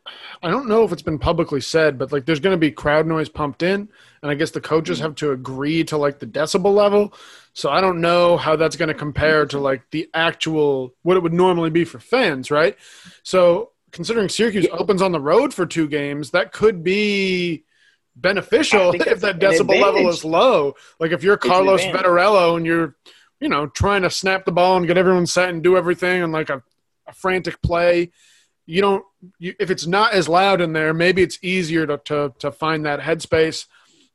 I don't know if it's been publicly said, but like there's going to be crowd noise pumped in, and I guess the coaches have to agree to like the decibel level. So I don't know how that's going to compare to like the actual what it would normally be for fans, right? So considering Syracuse opens on the road for two games, that could be beneficial if that decibel level is low. Like if you're Carlos Vettorello and you're, you know, trying to snap the ball and get everyone set and do everything and like a, a frantic play you don't you, if it's not as loud in there maybe it's easier to, to, to find that headspace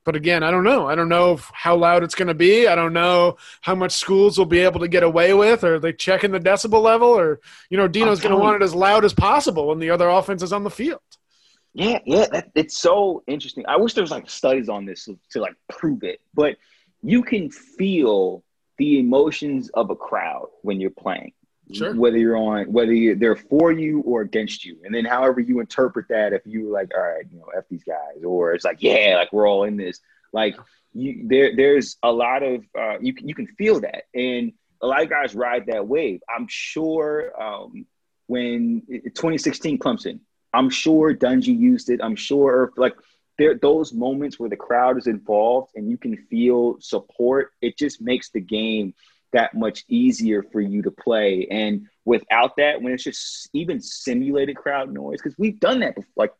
but again i don't know. I don't know how loud it's going to be. I don't know how much schools will be able to get away with. Or they checking the decibel level? Or you know dino's going to want it as loud as possible when the other offense is on the field. Yeah yeah that, it's so interesting. I wish there was like studies on this to, to like prove it. But you can feel the emotions of a crowd when you're playing Sure. Whether you're on, whether you, they're for you or against you, and then however you interpret that, if you like, all right, you know, f these guys, or it's like, yeah, like we're all in this. Like, you, there, there's a lot of uh, you can you can feel that, and a lot of guys ride that wave. I'm sure um, when 2016 Clemson, I'm sure Dungey used it. I'm sure like there those moments where the crowd is involved and you can feel support. It just makes the game that much easier for you to play. And without that, when it's just even simulated crowd noise, because we've done that before, like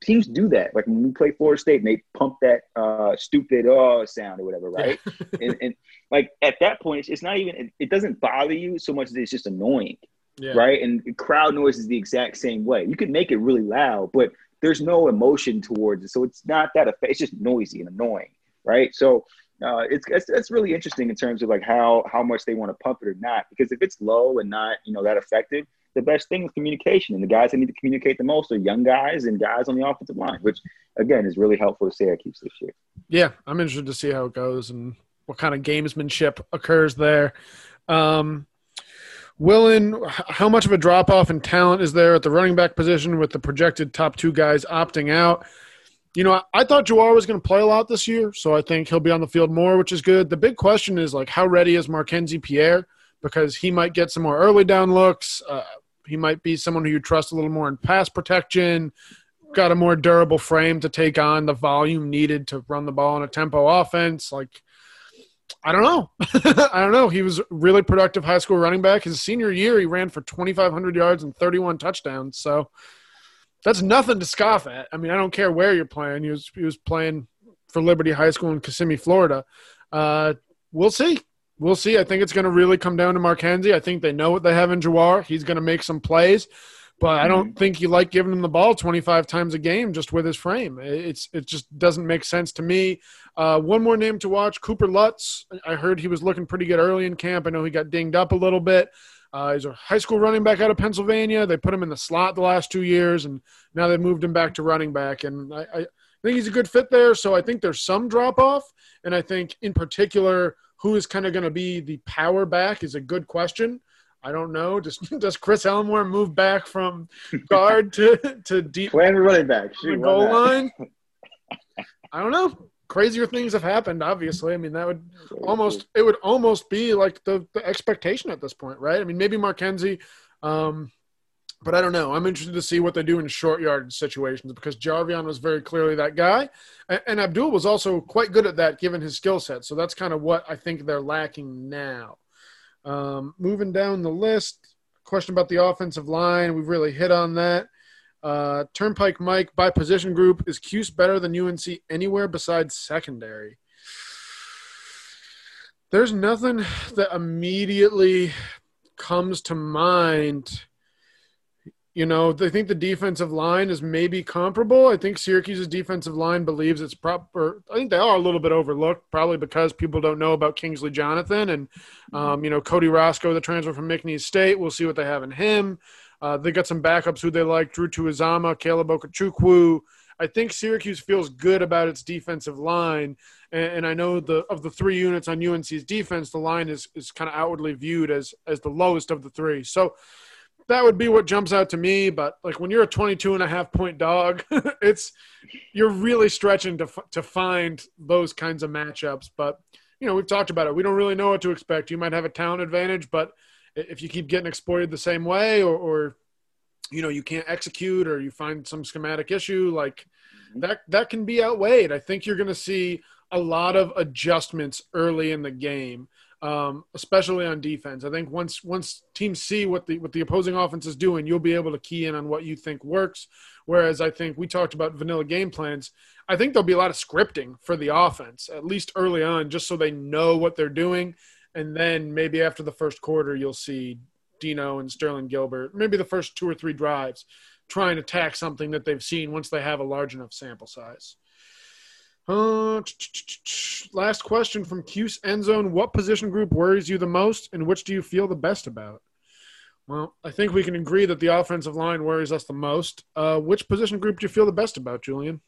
teams do that. Like when we play Florida State and they pump that uh, stupid oh sound or whatever, right? and, and, like at that point, it's, it's not even it, it, doesn't bother you so much as it's just annoying, yeah. right? And crowd noise is the exact same way. You can make it really loud, but there's no emotion towards it, so it's not that effect. It's just noisy and annoying, right? So uh, it's, it's it's really interesting in terms of like how how much they want to pump it or not. Because if it's low and not you know that effective, the best thing is communication. And the guys that need to communicate the most are young guys and guys on the offensive line, which again is really helpful to see Syracuse this year. Yeah, I'm interested to see how it goes and what kind of gamesmanship occurs there. Um, Willen, how much of a drop off in talent is there at the running back position with the projected top two guys opting out? You know, I thought Jawhar was going to play a lot this year, so I think he'll be on the field more, which is good. The big question is like, how ready is Markenzie Pierre? Because he might get some more early down looks. Uh, he might be someone who you trust a little more in pass protection. Got a more durable frame to take on the volume needed to run the ball in a tempo offense. Like, I don't know. I don't know. He was really productive high school running back. His senior year, he ran for 2,500 yards and 31 touchdowns. So that's nothing to scoff at. I mean, I don't care where you're playing. He was he was playing for Liberty High School in Kissimmee, Florida. Uh, we'll see. We'll see. I think it's going to really come down to Markenzie. I think they know what they have in Jawhar. He's going to make some plays, but I don't mm-hmm. think you like giving him the ball 25 times a game just with his frame. It's it just doesn't make sense to me. Uh, one more name to watch: Cooper Lutz. I heard he was looking pretty good early in camp. I know he got dinged up a little bit. Uh, he's a high school running back out of Pennsylvania. They put him in the slot the last two years, and now they moved him back to running back. And I, I think he's a good fit there. So I think there's some drop off, and I think in particular, who is kind of going to be the power back is a good question. I don't know. Does does Chris Elmore move back from guard to to deep playing running back the goal line? I don't know crazier things have happened obviously. I mean that would almost it would almost be like the, the expectation at this point right? I mean maybe markenzie um, but i don't know. I'm interested to see what they do in short yard situations because Jarveon was very clearly that guy. And, and abdul was also quite good at that given his skill set. So that's kind of what i think they're lacking now. Um, moving down the list question about the offensive line. We've really hit on that uh, Turnpike Mike by position group is Cuse better than UNC anywhere besides secondary? There's nothing that immediately comes to mind. You know, they think the defensive line is maybe comparable. I think Syracuse's defensive line believes it's proper. I think they are a little bit overlooked, probably because people don't know about Kingsley Jonathan and, um, you know, Cody Roscoe, the transfer from McNeese State. We'll see what they have in him. Uh, they got some backups who they like: Drew Tuazama, Caleb Okechukwu. I think Syracuse feels good about its defensive line, and, and, I know the of the three units on UNC's defense, the line is is kind of outwardly viewed as as the lowest of the three. So that would be what jumps out to me. But like when you're a 22 and a half point dog, it's you're really stretching to to find those kinds of matchups. But you know, we've talked about it. We don't really know what to expect. You might have a talent advantage, but if you keep getting exploited the same way, or, or you know, you can't execute, or you find some schematic issue, like mm-hmm. that, that can be outweighed. I think you're going to see a lot of adjustments early in the game um, especially on defense. I think once once teams see what the what the opposing offense is doing, you'll be able to key in on what you think works. Whereas I think we talked about vanilla game plans. I think there'll be a lot of scripting for the offense, at least early on, just so they know what they're doing. And then maybe after the first quarter, you'll see Dino and Sterling Gilbert, maybe the first two or three drives, try and attack something that they've seen once they have a large enough sample size. Uh, last question from Cuse Endzone. What position group worries you the most, and which do you feel the best about? Well, I think we can agree that the offensive line worries us the most. Uh, which position group do you feel the best about, Julian?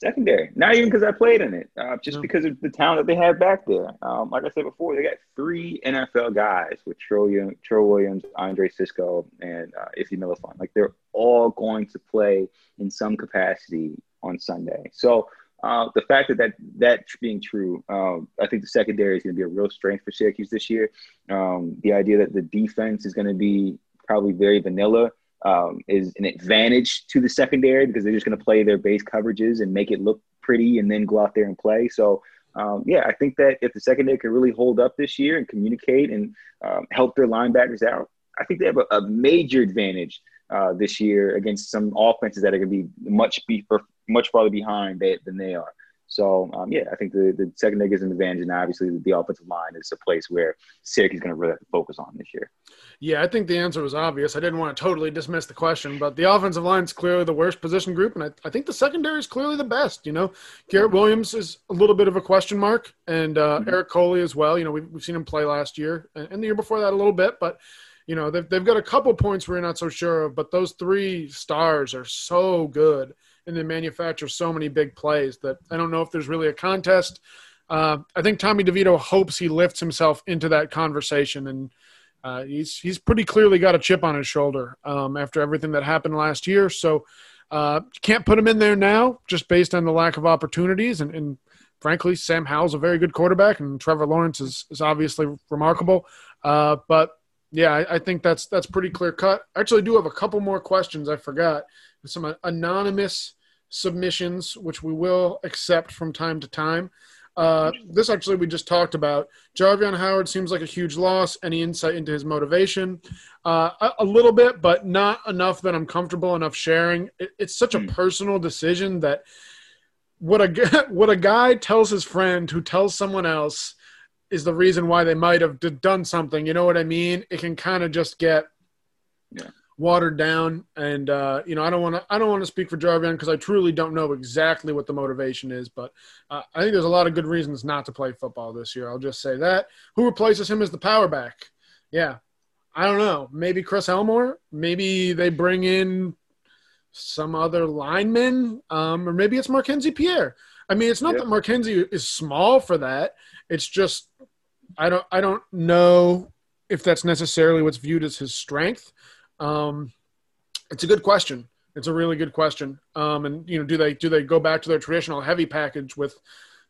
Secondary. Not even because I played in it, uh, just because of the talent that they have back there. Um, like I said before, they got three NFL guys with Troy, Trill Williams, Andre Cisco, and uh, Ife Melifonwu. Like they're all going to play in some capacity on Sunday. So uh, the fact that, that that's being true, um, I think the secondary is going to be a real strength for Syracuse this year. Um, the idea that the defense is going to be probably very vanilla um, is an advantage to the secondary because they're just going to play their base coverages and make it look pretty and then go out there and play. So, um, yeah, I think that if the secondary can really hold up this year and communicate and um, help their linebackers out, I think they have a, a major advantage uh, this year against some offenses that are going to be much be, much farther behind they, than they are. So um, yeah, I think the, the second leg is an advantage, and obviously the, offensive line is a place where Syracuse is going to really have to focus on this year. Yeah, I think the answer was obvious. I didn't want to totally dismiss the question, but the offensive line is clearly the worst position group, and I, I think the secondary is clearly the best. You know, Garrett Williams is a little bit of a question mark, and uh, mm-hmm. Eric Coley as well. You know, we've, we've seen him play last year and the year before that a little bit, but you know they've, they've got a couple points we're not so sure of, but those three stars are so good and they manufacture so many big plays that I don't know if there's really a contest. Uh, I think Tommy DeVito hopes he lifts himself into that conversation, and uh, he's he's pretty clearly got a chip on his shoulder um, after everything that happened last year. So uh, can't put him in there now just based on the lack of opportunities. And, and frankly, Sam Howell's a very good quarterback, and Trevor Lawrence is, is obviously remarkable. Uh, but yeah, I, I, think that's that's pretty clear cut. I actually do have a couple more questions I forgot. Some anonymous submissions, which we will accept from time to time. Uh, this actually we just talked about. Jarveon Howard seems like a huge loss. Any insight into his motivation? Uh, a, a, little bit, but not enough that I'm comfortable enough sharing. It, it's such a hmm. personal decision that what a what a guy tells his friend who tells someone else is the reason why they might have done something. You know what I mean? It can kind of just get yeah watered down. And uh, you know, I don't want to I don't want to speak for Jarveon because I truly don't know exactly what the motivation is. But uh, I think there's a lot of good reasons not to play football this year. I'll just say that. Who replaces him as the power back? Yeah, I don't know. Maybe Chris Elmore. Maybe they bring in some other lineman, um, or maybe it's Markenzie Pierre. I mean, it's not yep. that Markenzie is small for that. It's just I don't I don't know if that's necessarily what's viewed as his strength. Um, it's a good question. It's a really good question. Um, and you know, do they do they go back to their traditional heavy package with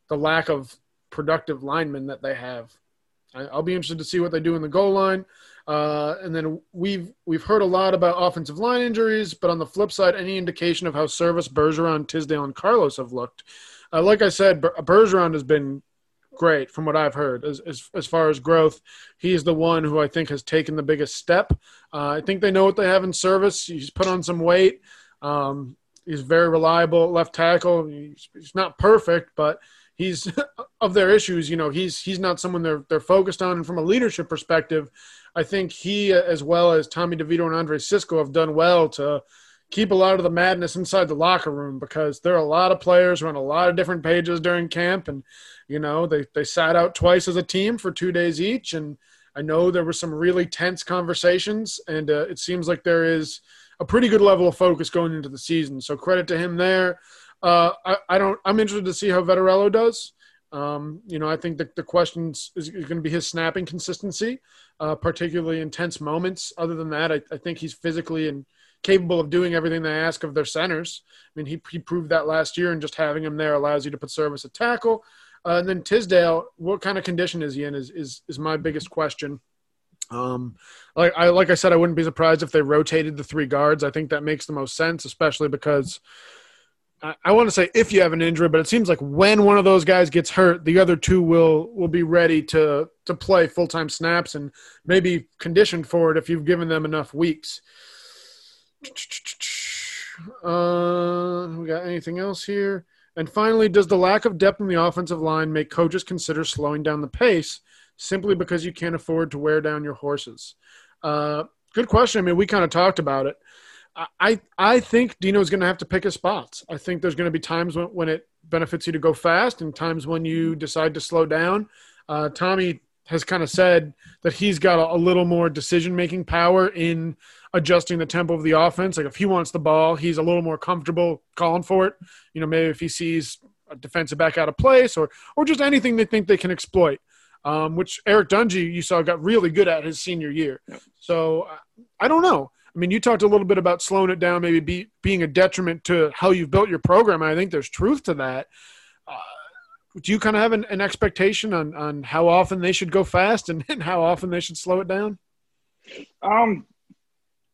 the lack of productive linemen that they have? I, will be interested to see what they do in the goal line. Uh, and then we've we've heard a lot about offensive line injuries, but on the flip side, any indication of how Servais, Bergeron, Tisdale, and Carlos have looked? Uh, like I said, Bergeron has been great from what I've heard as, as, as far as growth. He's the one who I think has taken the biggest step. Uh, I think they know what they have in Servais. He's put on some weight. Um, he's very reliable left tackle. He's, he's not perfect, but he's of their issues. You know, he's he's not someone they're they're focused on. And from a leadership perspective, I think he as well as Tommy DeVito and Andre Cisco have done well to keep a lot of the madness inside the locker room because there are a lot of players who are on a lot of different pages during camp and you know, they, they sat out twice as a team for two days each. And I know there were some really tense conversations, and uh, it seems like there is a pretty good level of focus going into the season. So credit to him there. Uh, I, I, don't. I'm interested to see how Vettorello does. Um, you know, I think that the question is, going to be his snapping consistency, uh, particularly in tense moments. Other than that, I, I, think he's physically and capable of doing everything they ask of their centers. I mean, he, he proved that last year, and just having him there allows you to put Servais at tackle. Uh, and then Tisdale, what kind of condition is he in? Is is, is my biggest question. Um, like I like I said, I wouldn't be surprised if they rotated the three guards. I think that makes the most sense, especially because I, I want to say if you have an injury, but it seems like when one of those guys gets hurt, the other two will will be ready to to play full time snaps and maybe conditioned for it if you've given them enough weeks. Uh, we got anything else here? And finally, does the lack of depth in the offensive line make coaches consider slowing down the pace simply because you can't afford to wear down your horses? Uh, good question. I mean, we kind of talked about it. I I think Dino's going to have to pick his spots. I think there's going to be times when, when it benefits you to go fast and times when you decide to slow down. Uh, Tommy has kind of said that he's got a, a little more decision making power in adjusting the tempo of the offense. Like if he wants the ball, he's a little more comfortable calling for it. You know, maybe if he sees a defensive back out of place or or just anything they think they can exploit. Um, which Eric Dungey you saw got really good at his senior year. So I don't know. I mean, you talked a little bit about slowing it down, maybe be, being a detriment to how you've built your program. I think there's truth to that. Uh, do you kind of have an, an, expectation on, on how often they should go fast and, and how often they should slow it down? Um,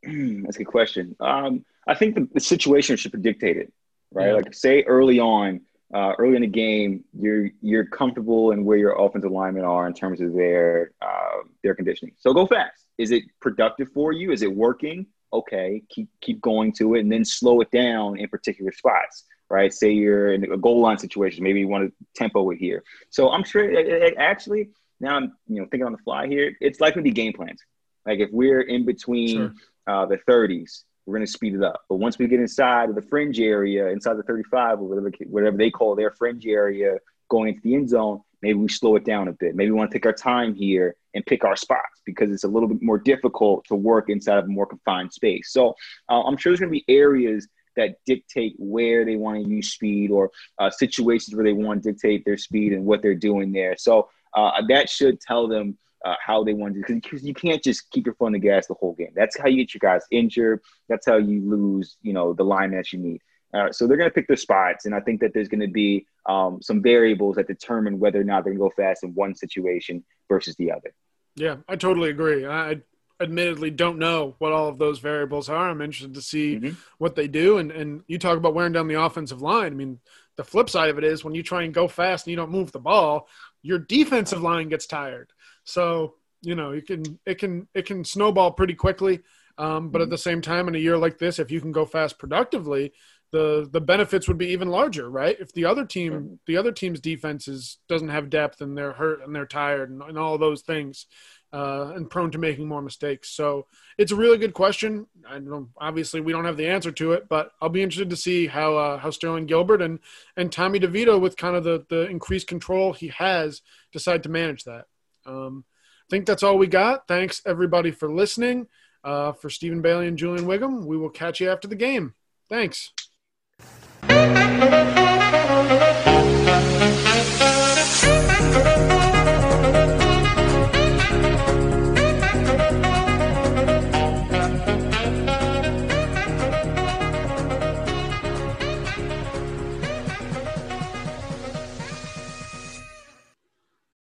that's a good question. Um, I think the, the, situation should dictate it, right? Yeah. Like say early on, uh, early in the game, you're you're comfortable in where your offensive linemen are in terms of their uh, their conditioning. So go fast. Is it productive for you? Is it working? Okay, keep keep going to it, and then slow it down in particular spots. Right? Say you're in a goal line situation. Maybe you want to tempo it here. So I'm sure it, it, actually now I'm you know thinking on the fly here. It's likely to be game plans. Like if we're in between sure. Uh, the 30s we're going to speed it up. But once we get inside of the fringe area, inside the 35 or whatever, whatever they call their fringe area, going into the end zone, maybe we slow it down a bit. Maybe we want to take our time here and pick our spots because it's a little bit more difficult to work inside of a more confined space. So uh, I'm sure there's going to be areas that dictate where they want to use speed or uh, situations where they want to dictate their speed and what they're doing there. So uh, that should tell them uh, how they want to because you can't just keep your foot on the gas the whole game. That's how you get your guys injured. That's how you lose, you know, the line that you need. Uh, so they're going to pick their spots, and I think that there's going to be um, some variables that determine whether or not they're going to go fast in one situation versus the other. Yeah, I totally agree. I admittedly don't know what all of those variables are. I'm interested to see mm-hmm. what they do. And and you talk about wearing down the offensive line. I mean, the flip side of it is when you try and go fast and you don't move the ball, your defensive line gets tired. So you know, you can it can it can snowball pretty quickly. Um, but at mm-hmm. the same time, in a year like this, if you can go fast productively, the the benefits would be even larger, right? If the other team the other team's defense is, doesn't have depth and they're hurt and they're tired and, and all those things, uh, and prone to making more mistakes. So it's a really good question. I know obviously we don't have the answer to it, but I'll be interested to see how uh, how Sterling Gilbert and and Tommy DeVito with kind of the the increased control he has decide to manage that. Um, I think that's all we got. Thanks, everybody, for listening. Uh, for Stephen Bailey and Julian Whigham, we will catch you after the game. Thanks.